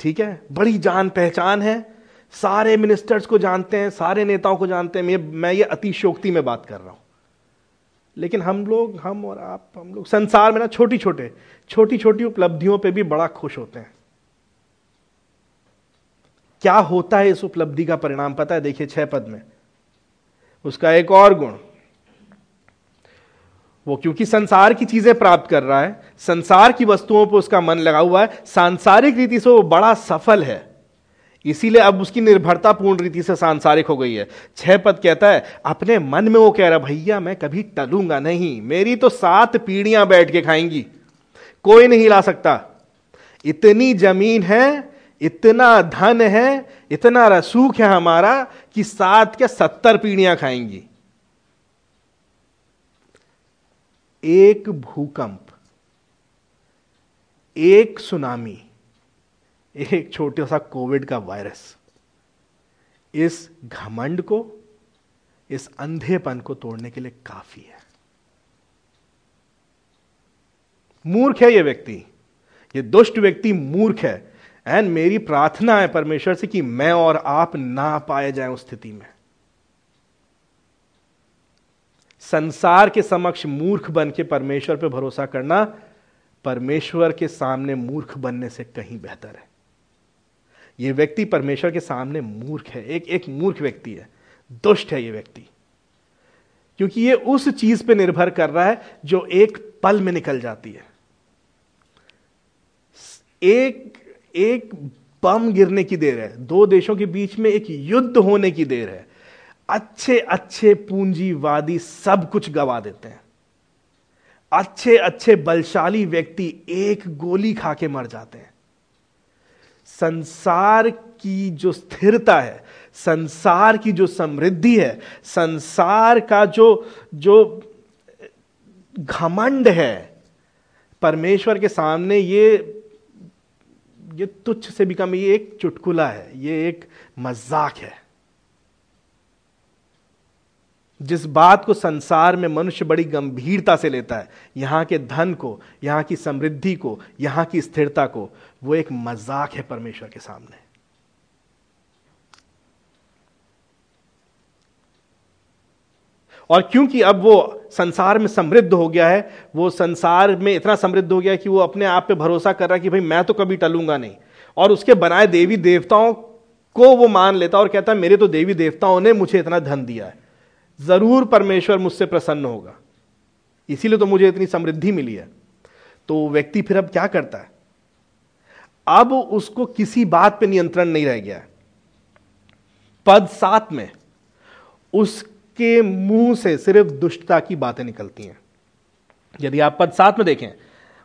A: ठीक है, बड़ी जान पहचान है। सारे मिनिस्टर्स को जानते हैं, सारे नेताओं को जानते हैं, मैं ये अतिशोक्ति में बात कर रहा हूँ। लेकिन हम लोग, हम और आप, हम लोग संसार में ना छोटी छोटे छोटी छोटी उपलब्धियों पे भी बड़ा खुश होते हैं। क्या होता है इस उपलब्धि का परिणाम? पता है, देखिए छह पद में। उसका एक और गुण, वो क्योंकि संसार की चीज़ें प्राप्त कर रहा है, संसार की वस्तुओं पर उसका मन लगा हुआ है, सांसारिक रीति से वो बड़ा सफल है। इसीलिए अब उसकी निर्भरता पूर्ण रीति से सांसारिक हो गई है। छह पद कहता है, अपने मन में वो कह रहा, भैया, मैं कभी टलूँगा नहीं। मेरी तो सात पीढ़ियाँ बैठ के खाएँगी। कोई नहीं ला सकता। इतनी ज़मीन है, इतना धन है, इतना रसूख है हमारा कि सात के सत्तर पीढ़ियाँ खाएँगी। एक भूकंप, एक सुनामी एक छोटा सा कोविड का वायरस। इस घमंड को, इस अंधेपन को तोड़ने के लिए काफ़ी है। मूर्ख है यह व्यक्ति। ये दुष्ट व्यक्ति मूर्ख है। एंड मेरी प्रार्थना है परमेश्वर से कि मैं और आप ना पाए जाएँ उस स्थिति में। संसार के समक्ष मूर्ख बन के परमेश्वर पर भरोसा करना परमेश्वर के सामने मूर्ख बनने से कहीं बेहतर है। ये व्यक्ति परमेश्वर के सामने मूर्ख है। एक एक मूर्ख व्यक्ति है। दुष्ट है ये व्यक्ति। क्योंकि ये उस चीज़ पे निर्भर कर रहा है जो एक पल में निकल जाती है। एक एक बम गिरने की देर है। दो देशों के बीच में एक युद्ध होने की देर है। अच्छे अच्छे पूंजीवादी सब कुछ गवा देते हैं। अच्छे अच्छे बलशाली व्यक्ति एक गोली खा के मर जाते हैं। संसार की जो स्थिरता है, संसार की जो समृद्धि है, संसार का जो जो घमंड है, परमेश्वर के सामने ये ये तुच्छ से भी कम, ये एक चुटकुला है, ये एक मज़ाक है। जिस बात को संसार में मनुष्य बड़ी गंभीरता से लेता है, यहाँ के धन को, यहाँ की समृद्धि को, यहाँ की स्थिरता को, वो एक मज़ाक है परमेश्वर के सामने। और क्योंकि अब वो संसार में समृद्ध हो गया है, वो संसार में इतना समृद्ध हो गया कि वो अपने आप पे भरोसा कर रहा है कि भाई मैं तो कभी टलूँगा नहीं। और उसके बनाए देवी देवताओं को वो मान लेता और कहता है, मेरे तो देवी देवताओं ने मुझे इतना धन दिया है। ज़रूर परमेश्वर मुझसे प्रसन्न होगा। इसीलिए तो मुझे इतनी समृद्धि मिली है। तो व्यक्ति फिर अब क्या करता है? अब उसको किसी बात पे नियंत्रण नहीं रह गया पद सात में उसके मुँह से सिर्फ़ दुष्टता की बातें निकलती हैं। यदि आप पद सात में देखें,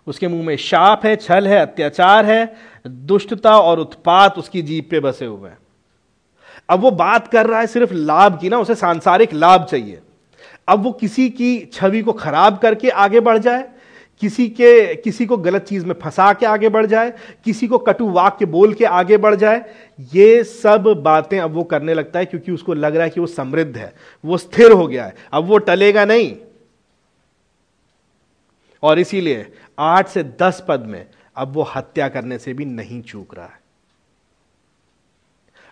A: उसके मुँह में शाप है, छल है, अत्याचार है, दुष्टता और उत्पात उसकी जीप पे बसे हुए हैं। अब वो बात कर रहा है सिर्फ़ लाभ की ना, उसे सांसारिक लाभ चाहिए। अब वो किसी की छवि को खराब करके आगे बढ़ जाए, किसी के, किसी को गलत चीज़ में फंसा के आगे बढ़ जाए, किसी को कटु वाक्य बोल के आगे बढ़ जाए, ये सब बातें अब वो करने लगता है क्योंकि उसको लग रहा है कि वो समृद्ध है, वो स्थिर हो गया है। अब वो टलेगा नहीं। और इसीलिए आठ से दस पद में अब वो हत्या करने से भी नहीं चूक रहा है।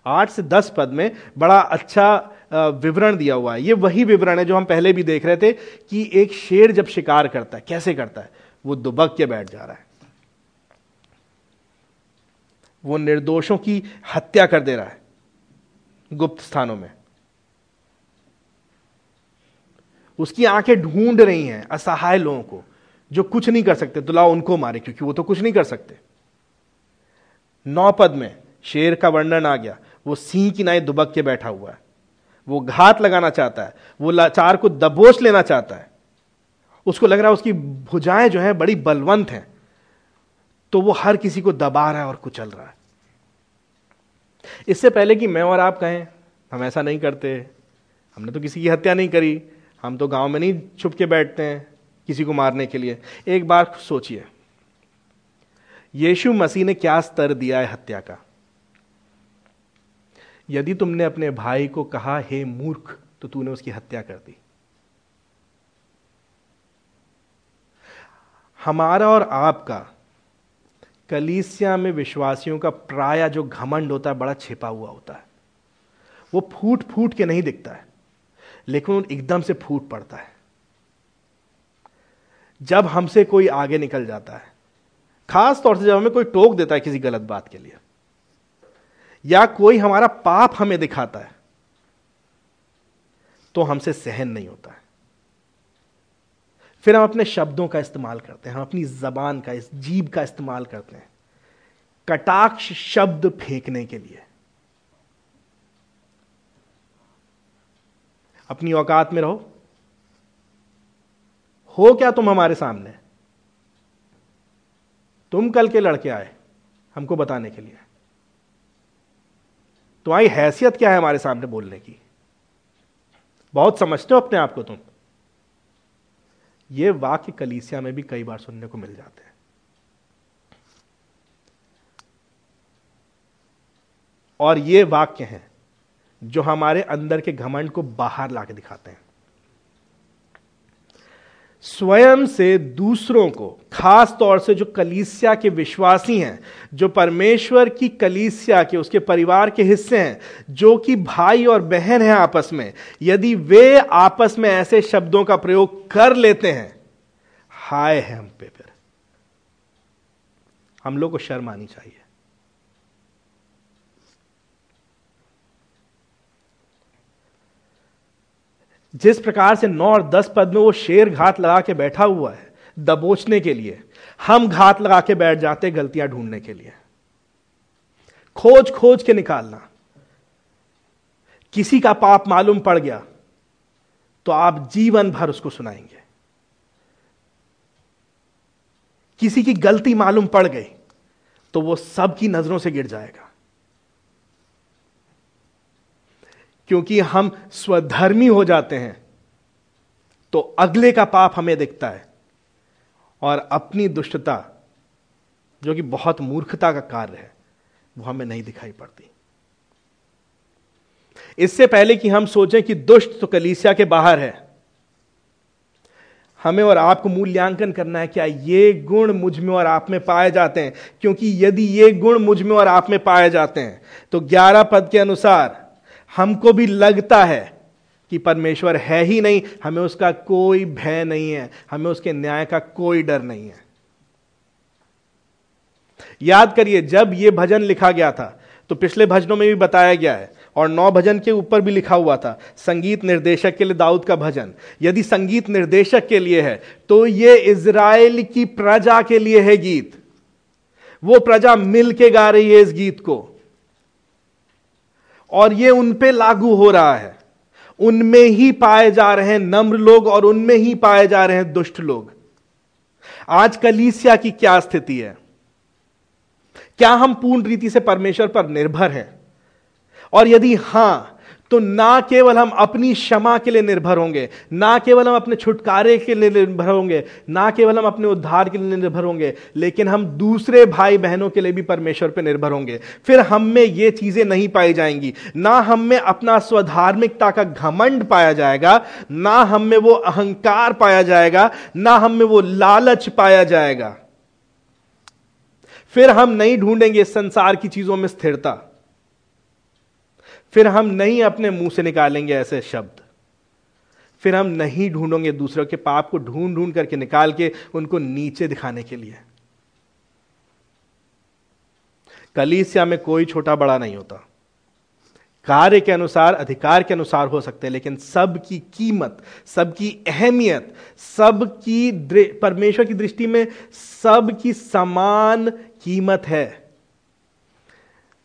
A: आठ से दस पद में बड़ा अच्छा विवरण दिया हुआ है। ये वही विवरण है जो हम पहले भी देख रहे थे कि एक शेर जब शिकार करता है, कैसे करता है? वो दुबक के बैठ जा रहा है। वो निर्दोषों की हत्या कर दे रहा है, गुप्त स्थानों में। उसकी आँखें ढूंढ रही हैं असहाय लोगों को, जो कुछ नहीं कर सकते। तो लाओ उनको मारे, क्योंकि वो तो कुछ नहीं कर सकते। नौ पद में शेर का वर्णन आ गया। वो सिंह की नाई दुबक के बैठा हुआ है। वो घात लगाना चाहता है। वो लाचार को दबोच लेना चाहता है। उसको लग रहा है उसकी भुजाएँ जो है बड़ी बलवंत हैं। तो वो हर किसी को दबा रहा है और कुचल रहा है। इससे पहले कि मैं और आप कहें, हम ऐसा नहीं करते। हमने तो किसी की हत्या नहीं करी। हम तो गाँव में नहीं छुप के बैठते हैं किसी को मारने के लिए। एक बार सोचिए, यीशु मसीह ने क्या स्तर दिया है हत्या का? यदि तुमने अपने भाई को कहा, हे मूर्ख तो तूने उसकी हत्या कर दी। हमारा और आपका कलीसिया में विश्वासियों का प्राय जो घमंड होता है, बड़ा छिपा हुआ होता है। वो फूट फूट के नहीं दिखता है, लेकिन एकदम से फूट पड़ता है। जब हमसे कोई आगे निकल जाता है खास तौर से जब हमें कोई टोक देता है किसी गलत बात के लिए या कोई हमारा पाप हमें दिखाता है तो हमसे सहन नहीं होता है। फिर हम अपने शब्दों का इस्तेमाल करते हैं, हम अपनी जबान का, इस जीव का इस्तेमाल करते हैं, कटाक्ष शब्द फेंकने के लिए। अपनी औकात में रहो। हो क्या तुम हमारे सामने? तुम कल के लड़के आए हमको बताने के लिए। तुम्हारी हैसियत क्या है हमारे सामने बोलने की? बहुत समझते हो अपने आप को तुम। ये वाक्य कलीसिया में भी कई बार सुनने को मिल जाते हैं। और ये वाक्य हैं जो हमारे अंदर के घमंड को बाहर लाके दिखाते हैं। स्वयं से दूसरों को, खास तौर से जो कलीसिया के विश्वासी हैं, जो परमेश्वर की कलीसिया के, उसके परिवार के हिस्से हैं, जो कि भाई और बहन हैं आपस में, यदि वे आपस में ऐसे शब्दों का प्रयोग कर लेते हैं, हाय है हम पे फिर। हम लोग को शर्म आनी चाहिए। जिस प्रकार से नौ और दस पद में वो शेर घात लगा के बैठा हुआ है, दबोचने के लिए, हम घात लगा के बैठ जाते गलतियाँ ढूँढने के लिए। खोज खोज के निकालना। किसी का पाप मालूम पड़ गया तो आप जीवन भर उसको सुनाएँगे। किसी की गलती मालूम पड़ गई तो वो सबकी नज़रों से गिर जाएगा। क्योंकि हम स्वधर्मी हो जाते हैं। तो अगले का पाप हमें दिखता है। और अपनी दुष्टता, जो कि बहुत मूर्खता का कार्य है, वो हमें नहीं दिखाई पड़ती। इससे पहले कि हम सोचें कि दुष्ट तो कलीसिया के बाहर है। हमें और आपको मूल्यांकन करना है क्या ये गुण मुझमें और आप में पाए जाते हैं। क्योंकि यदि ये गुण मुझमें और आप में पाए जाते हैं तो ग्यारह पद के अनुसार हमको भी लगता है कि परमेश्वर है ही नहीं, हमें उसका कोई भय नहीं है, हमें उसके न्याय का कोई डर नहीं है। याद करिए, जब यह भजन लिखा गया था तो पिछले भजनों में भी बताया गया है, और नौ भजन के ऊपर भी लिखा हुआ था, संगीत निर्देशक के लिए दाऊद का भजन। यदि संगीत निर्देशक के लिए है तो ये इज़राइल की प्रजा के लिए है गीत। वो प्रजा मिल के गा रही है इस गीत को। और ये उन पे लागू हो रहा है। उनमें ही पाए जा रहे हैं नम्र लोग और उनमें ही पाए जा रहे हैं दुष्ट लोग। आज कलीसिया की क्या स्थिति है? क्या हम पूर्ण रीति से परमेश्वर पर निर्भर हैं? और यदि हाँ तो ना केवल हम अपनी क्षमा के लिए निर्भर होंगे, ना केवल हम अपने छुटकारे के लिए निर्भर होंगे, ना केवल हम अपने उद्धार के लिए निर्भर होंगे, लेकिन हम दूसरे भाई बहनों के लिए भी परमेश्वर पर निर्भर होंगे। फिर हम में ये चीज़ें नहीं पाई जाएँगी। ना हम में अपना स्वधार्मिकता का घमंड पाया जाएगा, ना हम में वो अहंकार पाया जाएगा, ना हम में वो लालच पाया जाएगा। फिर हम नहीं ढूंढेंगे संसार की चीज़ों में स्थिरता। फिर हम नहीं अपने मुँह से निकालेंगे ऐसे शब्द। फिर हम नहीं ढूंढेंगे दूसरों के पाप को ढूंढ ढूंढ करके निकाल के उनको नीचे दिखाने के लिए। कलीसिया में कोई छोटा बड़ा नहीं होता। कार्य के अनुसार, अधिकार के अनुसार हो सकते हैं, लेकिन सबकी कीमत, सबकी अहमियत, सबकी परमेश्वर की दृष्टि में सबकी समान कीमत है।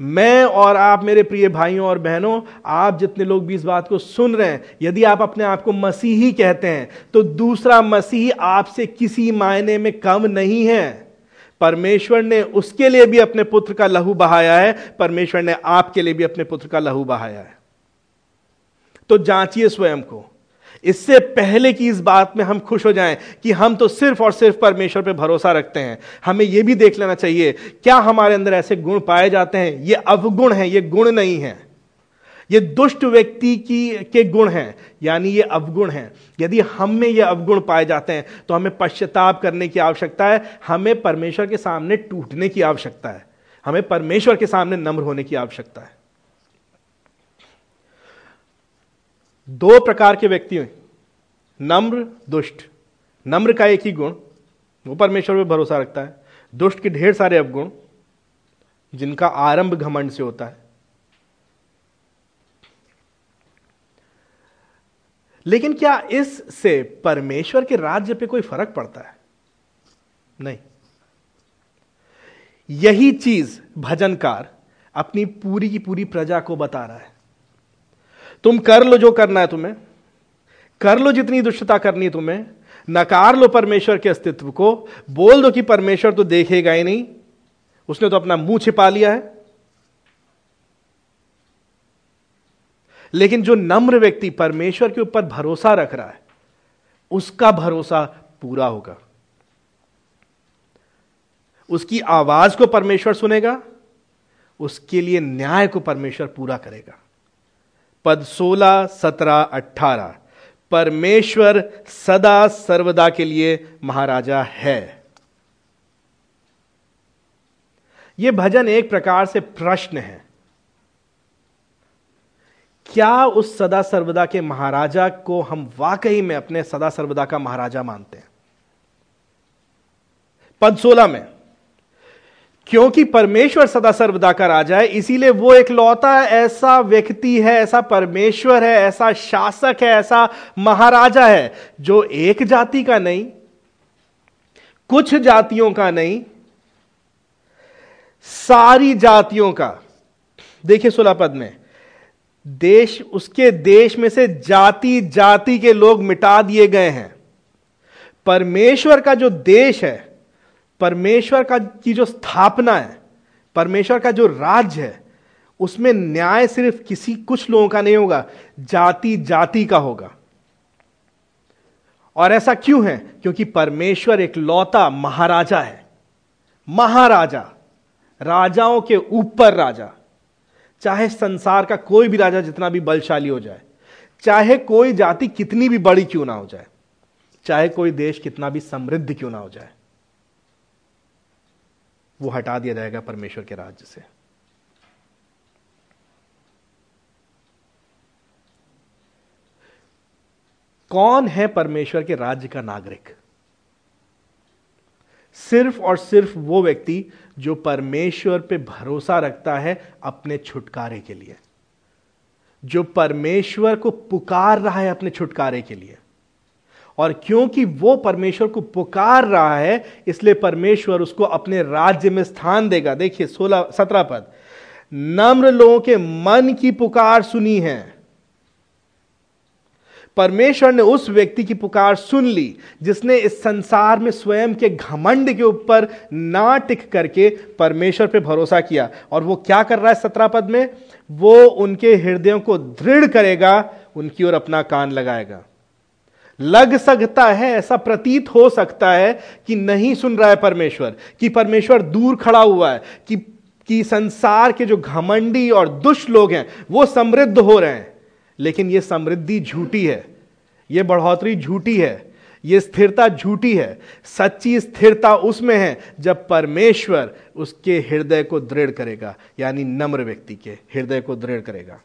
A: मैं और आप, मेरे प्रिय भाइयों और बहनों, आप जितने लोग भी इस बात को सुन रहे हैं, यदि आप अपने आप को मसीही कहते हैं तो दूसरा मसीही आपसे किसी मायने में कम नहीं है। परमेश्वर ने उसके लिए भी अपने पुत्र का लहू बहाया है, परमेश्वर ने आपके लिए भी अपने पुत्र का लहू बहाया है। तो जांचिए स्वयं को। इससे पहले कि इस बात में हम खुश हो जाएँ कि हम तो सिर्फ़ और सिर्फ़ परमेश्वर पर भरोसा रखते हैं। हमें यह भी देख लेना चाहिए, क्या हमारे अंदर ऐसे गुण पाए जाते हैं? ये अवगुण हैं, ये गुण नहीं है। ये दुष्ट व्यक्ति की, के गुण हैं, यानी ये अवगुण हैं। यदि हम में ये अवगुण पाए जाते हैं तो हमें पश्चाताप करने की आवश्यकता है, हमें परमेश्वर के सामने टूटने की आवश्यकता है, हमें परमेश्वर के सामने नम्र होने की आवश्यकता है। दो प्रकार के व्यक्ति हैं। नम्र, दुष्ट। नम्र का एक ही गुण, वो परमेश्वर पर भरोसा रखता है। दुष्ट के ढेर सारे अवगुण, जिनका आरंभ घमंड से होता है। लेकिन क्या इससे परमेश्वर के राज्य पे कोई फ़र्क पड़ता है? नहीं। यही चीज़ भजनकार अपनी पूरी की पूरी प्रजा को बता रहा है। तुम कर लो जो करना है तुम्हें। कर लो जितनी दुष्टता करनी है तुम्हें। नकार लो परमेश्वर के अस्तित्व को। बोल दो कि परमेश्वर तो देखेगा ही नहीं। उसने तो अपना मुँह छिपा लिया है। लेकिन जो नम्र व्यक्ति परमेश्वर के ऊपर भरोसा रख रहा है, उसका भरोसा पूरा होगा। उसकी आवाज़ को परमेश्वर सुनेगा। उसके लिए न्याय को परमेश्वर पूरा करेगा। पद 16, 17, 18 परमेश्वर सदा सर्वदा के लिए महाराजा है। यह भजन एक प्रकार से प्रश्न है। क्या उस सदा सर्वदा के महाराजा को हम वाकई में अपने सदा सर्वदा का महाराजा मानते हैं? पद सोलह में। क्योंकि परमेश्वर सदा सर्वदा का राजा है, इसीलिए वो एक लौता ऐसा व्यक्ति है, ऐसा परमेश्वर है, ऐसा शासक है, ऐसा महाराजा है, जो एक जाति का नहीं, कुछ जातियों का नहीं, सारी जातियों का। देखिए सोलह पद में, देश, उसके देश में से जाति जाति के लोग मिटा दिए गए हैं। परमेश्वर का जो देश है परमेश्वर का की जो स्थापना है, परमेश्वर का जो राज्य है, उसमें न्याय सिर्फ़ किसी कुछ लोगों का नहीं होगा जाति जाति का होगा। और ऐसा क्यों है? क्योंकि परमेश्वर एक लौता महाराजा है। महाराजा, राजाओं के ऊपर राजा। चाहे संसार का कोई भी राजा जितना भी बलशाली हो जाए, चाहे कोई जाति कितनी भी बड़ी क्यों ना हो जाए, चाहे कोई देश कितना भी समृद्ध क्यों ना हो जाए वो हटा दिया जाएगा परमेश्वर के राज्य से। कौन है परमेश्वर के राज्य का नागरिक? सिर्फ़ और सिर्फ़ वो व्यक्ति जो परमेश्वर पे भरोसा रखता है अपने छुटकारे के लिए, जो परमेश्वर को पुकार रहा है अपने छुटकारे के लिए। और क्योंकि वो परमेश्वर को पुकार रहा है, इसलिए परमेश्वर उसको अपने राज्य में स्थान देगा। देखिए, सोलह, सत्रह पद। नम्र लोगों के मन की पुकार सुनी है। परमेश्वर ने उस व्यक्ति की पुकार सुन ली, जिसने इस संसार में स्वयं के घमंड के ऊपर ना टिक करके परमेश्वर पे भरोसा किया। और वो क्या कर रहा है सत्रह पद में? वो उनके हृदयों को दृढ़ करेगा, उनकी ओर अपना कान लगाएगा। लग सकता है, ऐसा प्रतीत हो सकता है कि नहीं सुन रहा है परमेश्वर, कि परमेश्वर दूर खड़ा हुआ है, कि कि संसार के जो घमंडी और दुष्ट लोग हैं, वो समृद्ध हो रहे हैं। लेकिन ये समृद्धि झूठी है, ये बढ़ोतरी झूठी है, ये स्थिरता झूठी है, सच्ची स्थिरता उसमें है जब परमेश्वर उसके हृदय को दृढ़ करेगा, यानी नम्र व्यक्ति के हृदय को दृढ़ करेगा।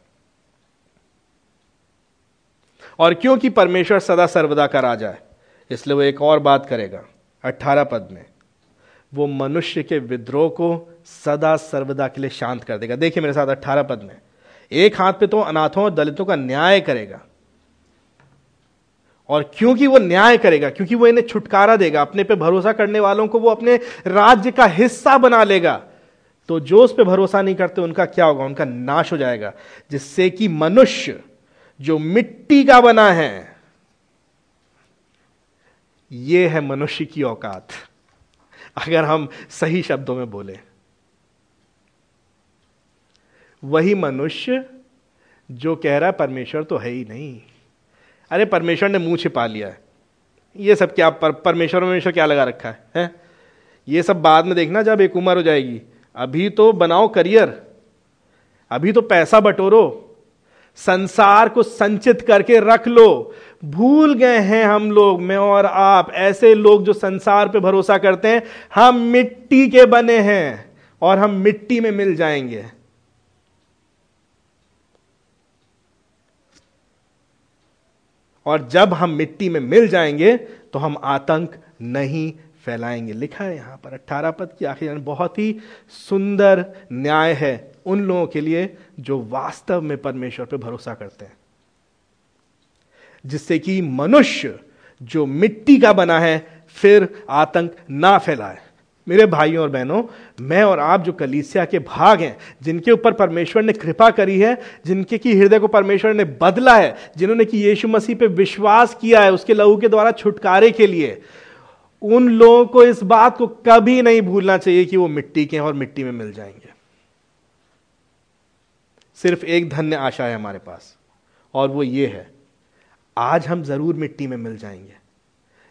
A: और क्योंकि परमेश्वर सदा सर्वदा का राजा है, इसलिए वो एक और बात करेगा अट्ठारह पद में। वो मनुष्य के विद्रोह को सदा सर्वदा के लिए शांत कर देगा। देखिए मेरे साथ अट्ठारह पद में, एक हाथ पे तो अनाथों और दलितों का न्याय करेगा, और क्योंकि वो न्याय करेगा, क्योंकि वो इन्हें छुटकारा देगा, अपने पे भरोसा करने वालों को वो अपने राज्य का हिस्सा बना लेगा तो जो उस पर भरोसा नहीं करते, उनका क्या होगा? उनका नाश हो जाएगा, जिससे कि मनुष्य जो मिट्टी का बना है यह है मनुष्य की औकात। अगर हम सही शब्दों में बोले वही मनुष्य जो कह रहा है परमेश्वर तो है ही नहीं। अरे परमेश्वर ने मुँह छिपा लिया है। ये सब क्या पर, परमेश्वर परमेश्वर क्या लगा रखा है, है? ये सब बाद में देखना जब एक उम्र हो जाएगी। अभी तो बनाओ करियर अभी तो पैसा बटोरो। संसार को संचित करके रख लो। भूल गए हैं हम लोग, मैं और आप, ऐसे लोग जो संसार पे भरोसा करते हैं, हम मिट्टी के बने हैं और हम मिट्टी में मिल जाएँगे। और जब हम मिट्टी में मिल जाएँगे तो हम आतंक नहीं फैलाएँगे। लिखा है यहाँ पर, अट्ठारह पद की आखिर बहुत ही सुंदर न्याय है। उन लोगों के लिए जो वास्तव में परमेश्वर पर भरोसा करते हैं। जिससे कि मनुष्य जो मिट्टी का बना है, फिर आतंक ना फैलाए। मेरे भाइयों और बहनों, मैं और आप जो कलीसिया के भाग हैं, जिनके ऊपर परमेश्वर ने कृपा करी है, जिनके की हृदय को परमेश्वर ने बदला है, जिन्होंने कि यीशु मसीह पे विश्वास किया है, उसके लहू के द्वारा छुटकारे के लिए, उन लोगों को इस बात को कभी नहीं भूलना चाहिए कि वो मिट्टी के हैं और मिट्टी में मिल जाएँगे। सिर्फ़ एक धन्य आशा है हमारे पास, और वो ये है, आज हम ज़रूर मिट्टी में मिल जाएँगे।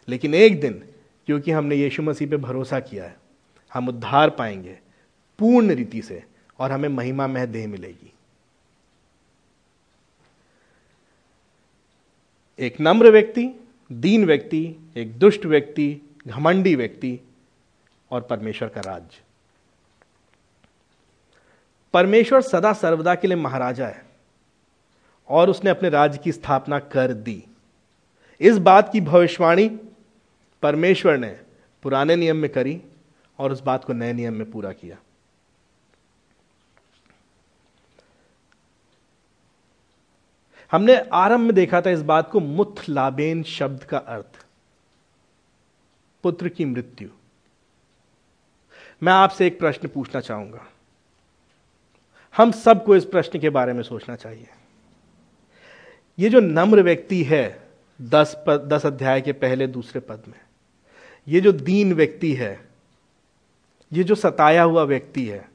A: लेकिन एक दिन, क्योंकि हमने यीशु मसीह पे भरोसा किया है, हम उद्धार पाएँगे पूर्ण रीति से, और हमें महिमा मह देह मिलेगी। एक नम्र व्यक्ति, दीन व्यक्ति, एक दुष्ट व्यक्ति, घमंडी व्यक्ति, और परमेश्वर का राज्य परमेश्वर सदा सर्वदा के लिए महाराजा है और उसने अपने राज्य की स्थापना कर दी। इस बात की भविष्यवाणी परमेश्वर ने पुराने नियम में करी और उस बात को नए नियम में पूरा किया। हमने आरंभ में देखा था इस बात को मुथ लाबेन शब्द का अर्थ, पुत्र की मृत्यु। मैं आपसे एक प्रश्न पूछना चाहूँगा। हम सबको इस प्रश्न के बारे में सोचना चाहिए। ये जो नम्र व्यक्ति है, दस पद, दस अध्याय के पहले दूसरे पद में, ये जो दीन व्यक्ति है, ये जो सताया हुआ व्यक्ति है,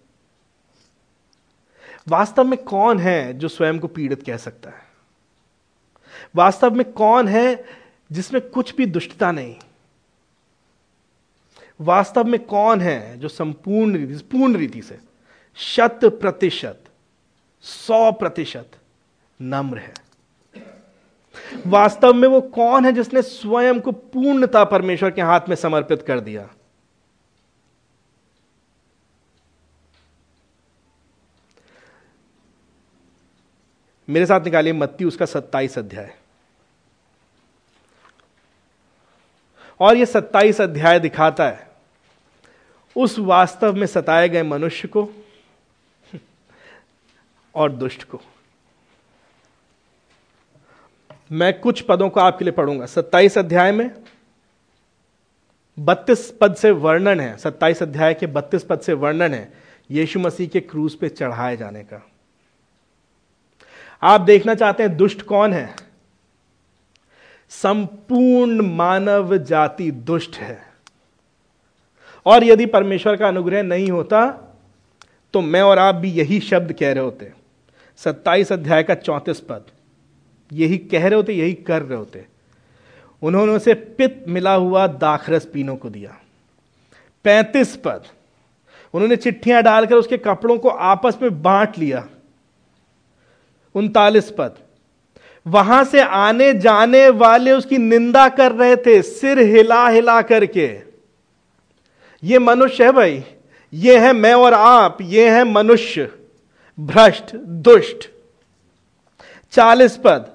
A: वास्तव में कौन है जो स्वयं को पीड़ित कह सकता है? वास्तव में कौन है जिसमें कुछ भी दुष्टता नहीं? वास्तव में कौन है जो संपूर्ण रीति, पूर्ण रीति से शत प्रतिशत, सौ प्रतिशत नम्र है। वास्तव में वो कौन है जिसने स्वयं को पूर्णता परमेश्वर के हाथ में समर्पित कर दिया? मेरे साथ निकालिए मत्ती, उसका सत्ताईस अध्याय। और यह सत्ताईस अध्याय दिखाता है, उस वास्तव में सताए गए मनुष्य को और दुष्ट को। मैं कुछ पदों को आपके लिए पढ़ूँगा। सत्ताईस अध्याय में बत्तीस पद से वर्णन है। सत्ताईस अध्याय के बत्तीस पद से वर्णन है यीशु मसीह के क्रूज पे चढ़ाए जाने का। आप देखना चाहते हैं दुष्ट कौन है? संपूर्ण मानव जाति दुष्ट है। और यदि परमेश्वर का अनुग्रह नहीं होता तो मैं और आप भी यही शब्द कह रहे होते। सत्ताईस अध्याय का चौंतीस पद। यही कह रहे होते, यही कर रहे होते। उन्होंने उसे पित मिला हुआ दाखरस पीनों को दिया। पैंतीस पद। उन्होंने चिट्ठियाँ डालकर उसके कपड़ों को आपस में बांट लिया। उनतालीस पद। वहाँ से आने जाने वाले उसकी निंदा कर रहे थे, सिर हिला हिला करके। ये मनुष्य है भाई। ये है मैं और आप, ये है मनुष्य। भ्रष्ट, दुष्ट। चालीस पद।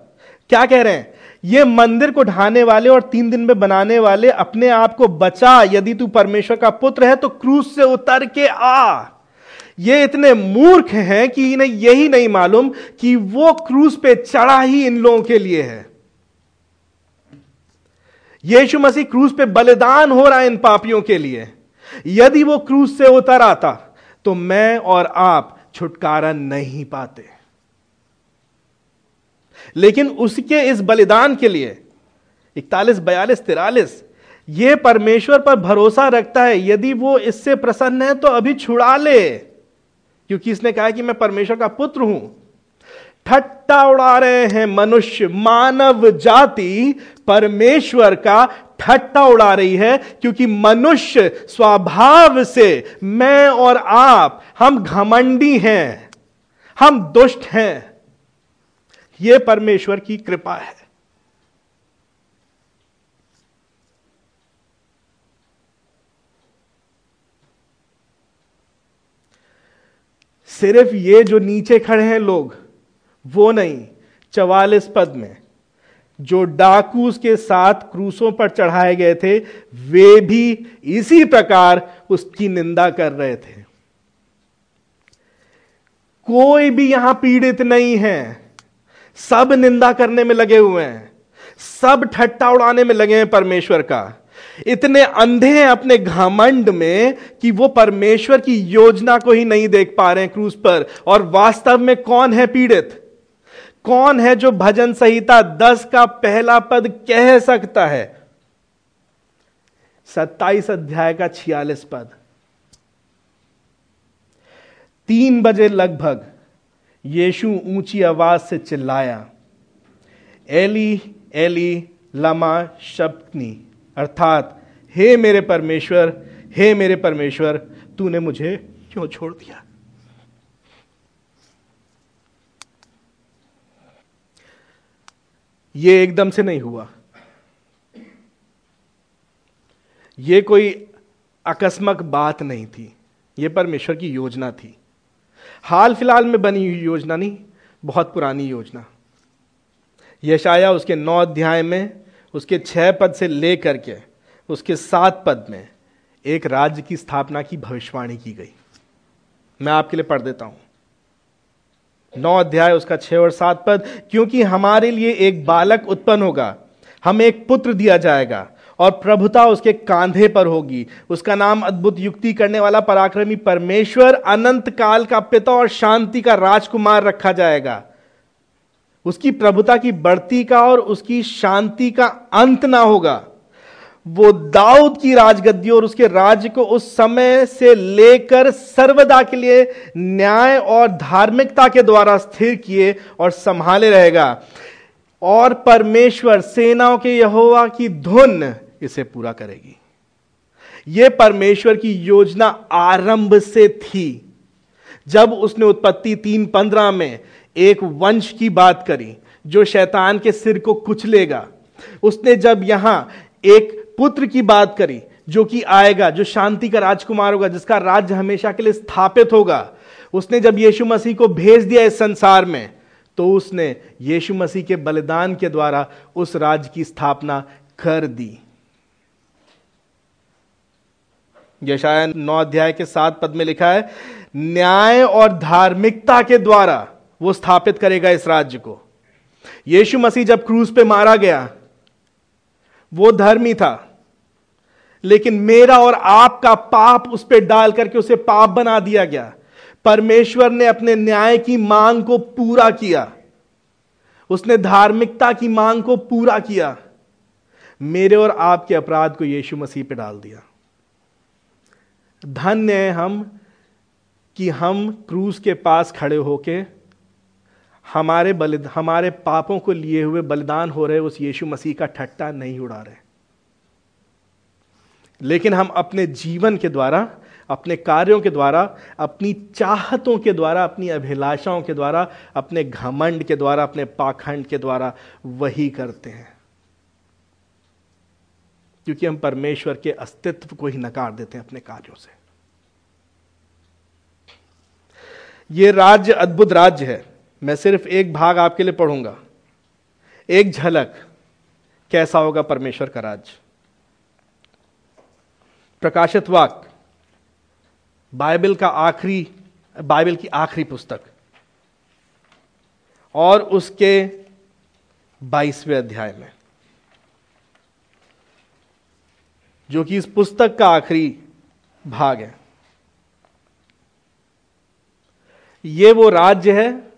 A: क्या कह रहे हैं? ये मंदिर को ढाने वाले और तीन दिन में बनाने वाले अपने आप को बचा, यदि तू परमेश्वर का पुत्र है तो क्रूस से उतर के आ। ये इतने मूर्ख हैं कि इन्हें यही नहीं मालूम कि वो क्रूस पे चढ़ा ही इन लोगों के लिए है। यीशु मसीह क्रूस पे बलिदान हो रहा है इन पापियों के लिए। यदि वो क्रूस से उतर आता तो मैं और आप छुटकारा नहीं पाते। लेकिन उसके इस बलिदान के लिए, इकतालीस, बयालीस, तिरालीस, ये परमेश्वर पर भरोसा रखता है, यदि वो इससे प्रसन्न है तो अभी छुड़ा ले। क्योंकि इसने कहा कि मैं परमेश्वर का पुत्र हूँ। ठट्टा उड़ा रहे हैं मनुष्य, मानव जाति परमेश्वर का ठट्टा उड़ा रही है, क्योंकि मनुष्य स्वभाव से मैं और आप, हम घमंडी हैं, हम दुष्ट हैं। यह परमेश्वर की कृपा है। सिर्फ़ ये जो नीचे खड़े हैं लोग, वो नहीं, चवालीस पद में। जो डाकूस के साथ क्रूसों पर चढ़ाए गए थे, वे भी इसी प्रकार उसकी निंदा कर रहे थे। कोई भी यहाँ पीड़ित नहीं है। सब निंदा करने में लगे हुए हैं। सब ठट्टा उड़ाने में लगे हैं परमेश्वर का। इतने अंधे हैं अपने घमंड में कि वो परमेश्वर की योजना को ही नहीं देख पा रहे हैं क्रूज पर। और वास्तव में कौन है पीड़ित? कौन है जो भजन संहिता दस का पहला पद कह सकता है? सत्ताईस अध्याय का छियालीस पद। तीन बजे लगभग यीशु ऊँची आवाज़ से चिल्लाया, एली एली, लमा शब्दनी अर्थात, हे मेरे परमेश्वर, हे मेरे परमेश्वर, तूने मुझे क्यों छोड़ दिया? ये एकदम से नहीं हुआ। ये कोई अकस्मक बात नहीं थी। ये परमेश्वर की योजना थी। हाल फ़िलहाल में बनी हुई योजना नहीं, बहुत पुरानी योजना। यशाया उसके नौ अध्याय में उसके छह पद से लेकर के उसके सात पद में एक राज्य की स्थापना की भविष्यवाणी की गई। मैं आपके लिए पढ़ देता हूँ। नौ अध्याय, उसका छह और सात पद, क्योंकि हमारे लिए एक बालक उत्पन्न होगा, हमें एक पुत्र दिया जाएगा, और प्रभुता उसके कांधे पर होगी। उसका नाम अद्भुत युक्ति करने वाला, पराक्रमी परमेश्वर, अनंत काल का पिता और शांति का राजकुमार रखा जाएगा। उसकी प्रभुता की बढ़ती का और उसकी शांति का अंत ना होगा। वो दाऊद की राजगद्दी और उसके राज्य को उस समय से लेकर सर्वदा के लिए न्याय और धार्मिकता के द्वारा स्थिर किए और संभाले रहेगा। और परमेश्वर सेनाओं के यहोवा की धुन इसे पूरा करेगी। यह परमेश्वर की योजना आरंभ से थी। जब उसने उत्पत्ति तीन पंद्रह में एक वंश की बात करी, जो शैतान के सिर को कुचलेगा, उसने जब यहाँ एक पुत्र की बात करी, जो कि आएगा, जो शांति का राजकुमार होगा, जिसका राज्य हमेशा के लिए स्थापित होगा। उसने जब यीशु मसीह को भेज दिया इस संसार में तो उसने यीशु मसीह के बलिदान के द्वारा उस राज्य की स्थापना कर दी। यशाया नौ अध्याय के सात पद में लिखा है, न्याय और धार्मिकता के द्वारा वो स्थापित करेगा इस राज्य को। यीशु मसीह जब क्रूज पे मारा गया वो धर्मी था। लेकिन मेरा और आपका पाप उस पर डाल करके उसे पाप बना दिया गया। परमेश्वर ने अपने न्याय की मांग को पूरा किया। उसने धार्मिकता की मांग को पूरा किया। मेरे और आपके अपराध को यीशु मसीह पे डाल दिया। धन्य है हम कि हम क्रूस के पास खड़े होके हमारे बलिद, हमारे पापों को लिए हुए बलिदान हो रहे उस यीशु मसीह का ठट्टा नहीं उड़ा रहे। लेकिन हम अपने जीवन के द्वारा, अपने कार्यों के द्वारा, अपनी चाहतों के द्वारा, अपनी अभिलाषाओं के द्वारा, अपने घमंड के द्वारा, अपने पाखंड के द्वारा वही करते हैं। क्योंकि हम परमेश्वर के अस्तित्व को ही नकार देते हैं अपने कार्यों से। यह राज्य अद्भुत राज्य है। मैं सिर्फ़ एक भाग आपके लिए पढ़ूँगा। एक झलक। कैसा होगा परमेश्वर का राज्य प्रकाशित वाक बाइबल का आखिरी, बाइबल की आखिरी पुस्तक। और उसके बाईसवें अध्याय में। जो कि इस पुस्तक का आखिरी भाग है। ये वो राज्य है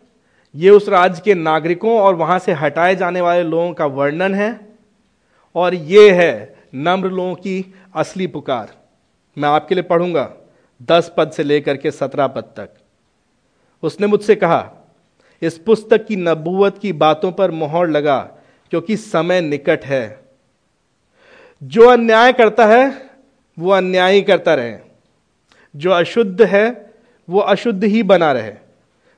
A: ये उस राज्य के नागरिकों और वहाँ से हटाए जाने वाले लोगों का वर्णन है और ये है नम्र लोगों की असली पुकार। मैं आपके लिए पढ़ूँगा दस पद से लेकर के सत्रह पद तक। उसने मुझसे कहा, इस पुस्तक की नबूवत की बातों पर मोहर लगा, क्योंकि समय निकट है। जो अन्याय करता है, वो अन्याय ही करता रहे। जो अशुद्ध है, वो अशुद्ध ही बना रहे।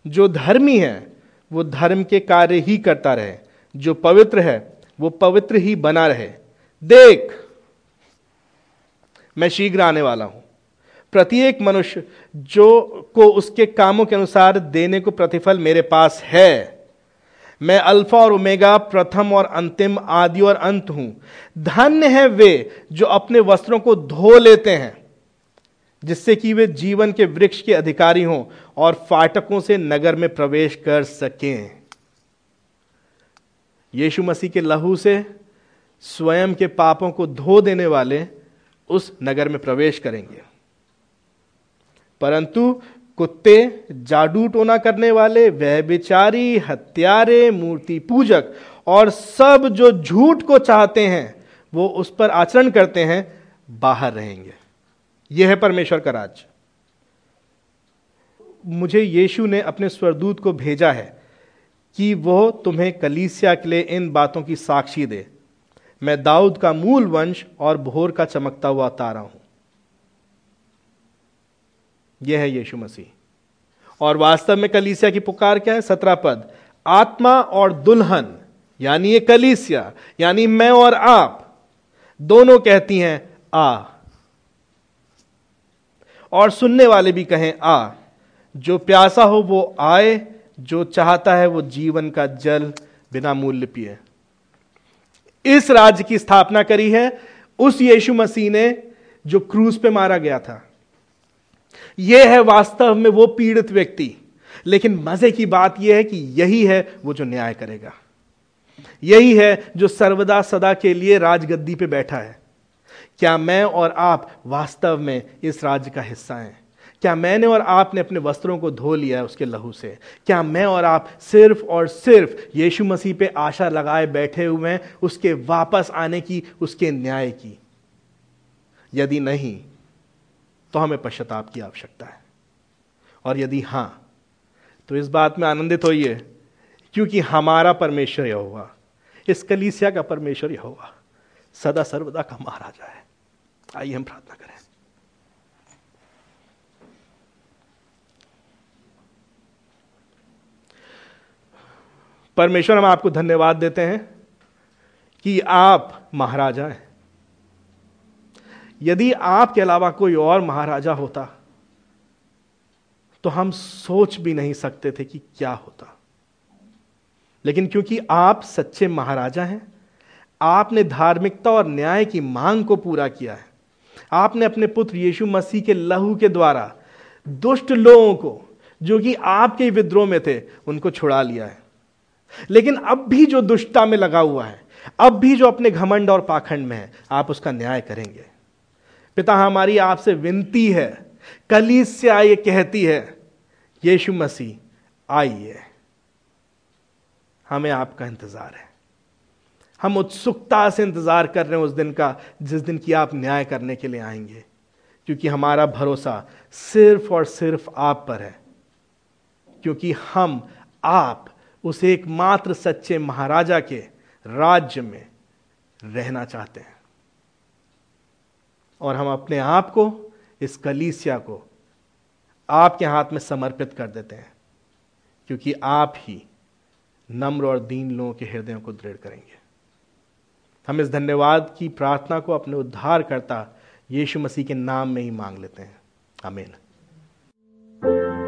A: जो धर्मी है वो धर्म के कार्य ही करता रहे। जो पवित्र है, वो पवित्र ही बना रहे। देख, मैं शीघ्र आने वाला हूँ। प्रत्येक मनुष्य जो को उसके कामों के अनुसार देने को प्रतिफल मेरे पास है। मैं अल्फ़ा और ओमेगा, प्रथम और अंतिम, आदि और अंत हूँ। धन्य है वे जो अपने वस्त्रों को धो लेते हैं। जिससे कि वे जीवन के वृक्ष के अधिकारी हों और फाटकों से नगर में प्रवेश कर सकें। यीशु मसीह के लहू से स्वयं के पापों को धो देने वाले उस नगर में प्रवेश करेंगे। परंतु कुत्ते, जादू टोना करने वाले वह व्यभिचारी, हत्यारे, मूर्ति पूजक और सब जो झूठ को चाहते हैं, वो उस पर आचरण करते हैं, बाहर रहेंगे। यह है परमेश्वर का राज मुझे यीशु ने अपने स्वरदूत को भेजा है कि वह तुम्हें कलीसिया के लिए इन बातों की साक्षी दे। मैं दाऊद का मूल वंश और भोर का चमकता हुआ तारा हूँ। यह है यीशु मसीह। और वास्तव में कलीसिया की पुकार क्या है? सत्रह पद। आत्मा और दुल्हन, यानी ये कलीसिया, यानी मैं और आप, दोनों कहती हैं, आ। और सुनने वाले भी कहें, आ, जो प्यासा हो वो आए, जो चाहता है वो जीवन का जल बिना मूल्य पिए। इस राज्य की स्थापना करी है उस यीशु मसीह ने जो क्रूज पे मारा गया था। यह है वास्तव में वो पीड़ित व्यक्ति। लेकिन मज़े की बात यह है कि यही है वो जो न्याय करेगा। यही है जो सर्वदा सदा के लिए राजगद्दी पे बैठा है। क्या मैं और आप वास्तव में इस राज्य का हिस्सा हैं? क्या मैंने और आपने अपने वस्त्रों को धो लिया है उसके लहू से? क्या मैं और आप सिर्फ़ और सिर्फ़ यीशु मसीह पे आशा लगाए बैठे हुए हैं उसके वापस आने की, उसके न्याय की? यदि नहीं तो हमें पश्चाताप की आवश्यकता है। और यदि हाँ तो इस बात में आनंदित होइए, क्योंकि हमारा परमेश्वर यह होगा इस कलीसिया का परमेश्वर यह होगा सदा सर्वदा का महाराजा है। आइए हम प्रार्थना करें। परमेश्वर, हम आपको धन्यवाद देते हैं कि आप महाराजा हैं। यदि आपके अलावा कोई और महाराजा होता तो हम सोच भी नहीं सकते थे कि क्या होता। लेकिन क्योंकि आप सच्चे महाराजा हैं, आपने धार्मिकता और न्याय की मांग को पूरा किया है आपने अपने पुत्र यीशु मसीह के लहू के द्वारा दुष्ट लोगों को, जो कि आपके विद्रोह में थे, उनको छुड़ा लिया है। लेकिन अब भी जो दुष्टता में लगा हुआ है, अब भी जो अपने घमंड और पाखंड में है, आप उसका न्याय करेंगे। पिता, हमारी आपसे विनती है कलीस से आइए कहती है, यीशु मसीह, आइए। हमें आपका इंतज़ार है। हम उत्सुकता से इंतज़ार कर रहे हैं उस दिन का, जिस दिन की आप न्याय करने के लिए आएँगे। क्योंकि हमारा भरोसा सिर्फ़ और सिर्फ़ आप पर है। क्योंकि हम, आप उस एकमात्र सच्चे महाराजा के राज्य में रहना चाहते हैं। और हम अपने आप को, इस कलीसिया को, आपके हाथ में समर्पित कर देते हैं। क्योंकि आप ही नम्र और दीन लोगों के हृदयों को दृढ़ करेंगे। हम इस धन्यवाद की प्रार्थना को अपने उद्धार करता यीशु मसीह के नाम में ही मांग लेते हैं। आमीन।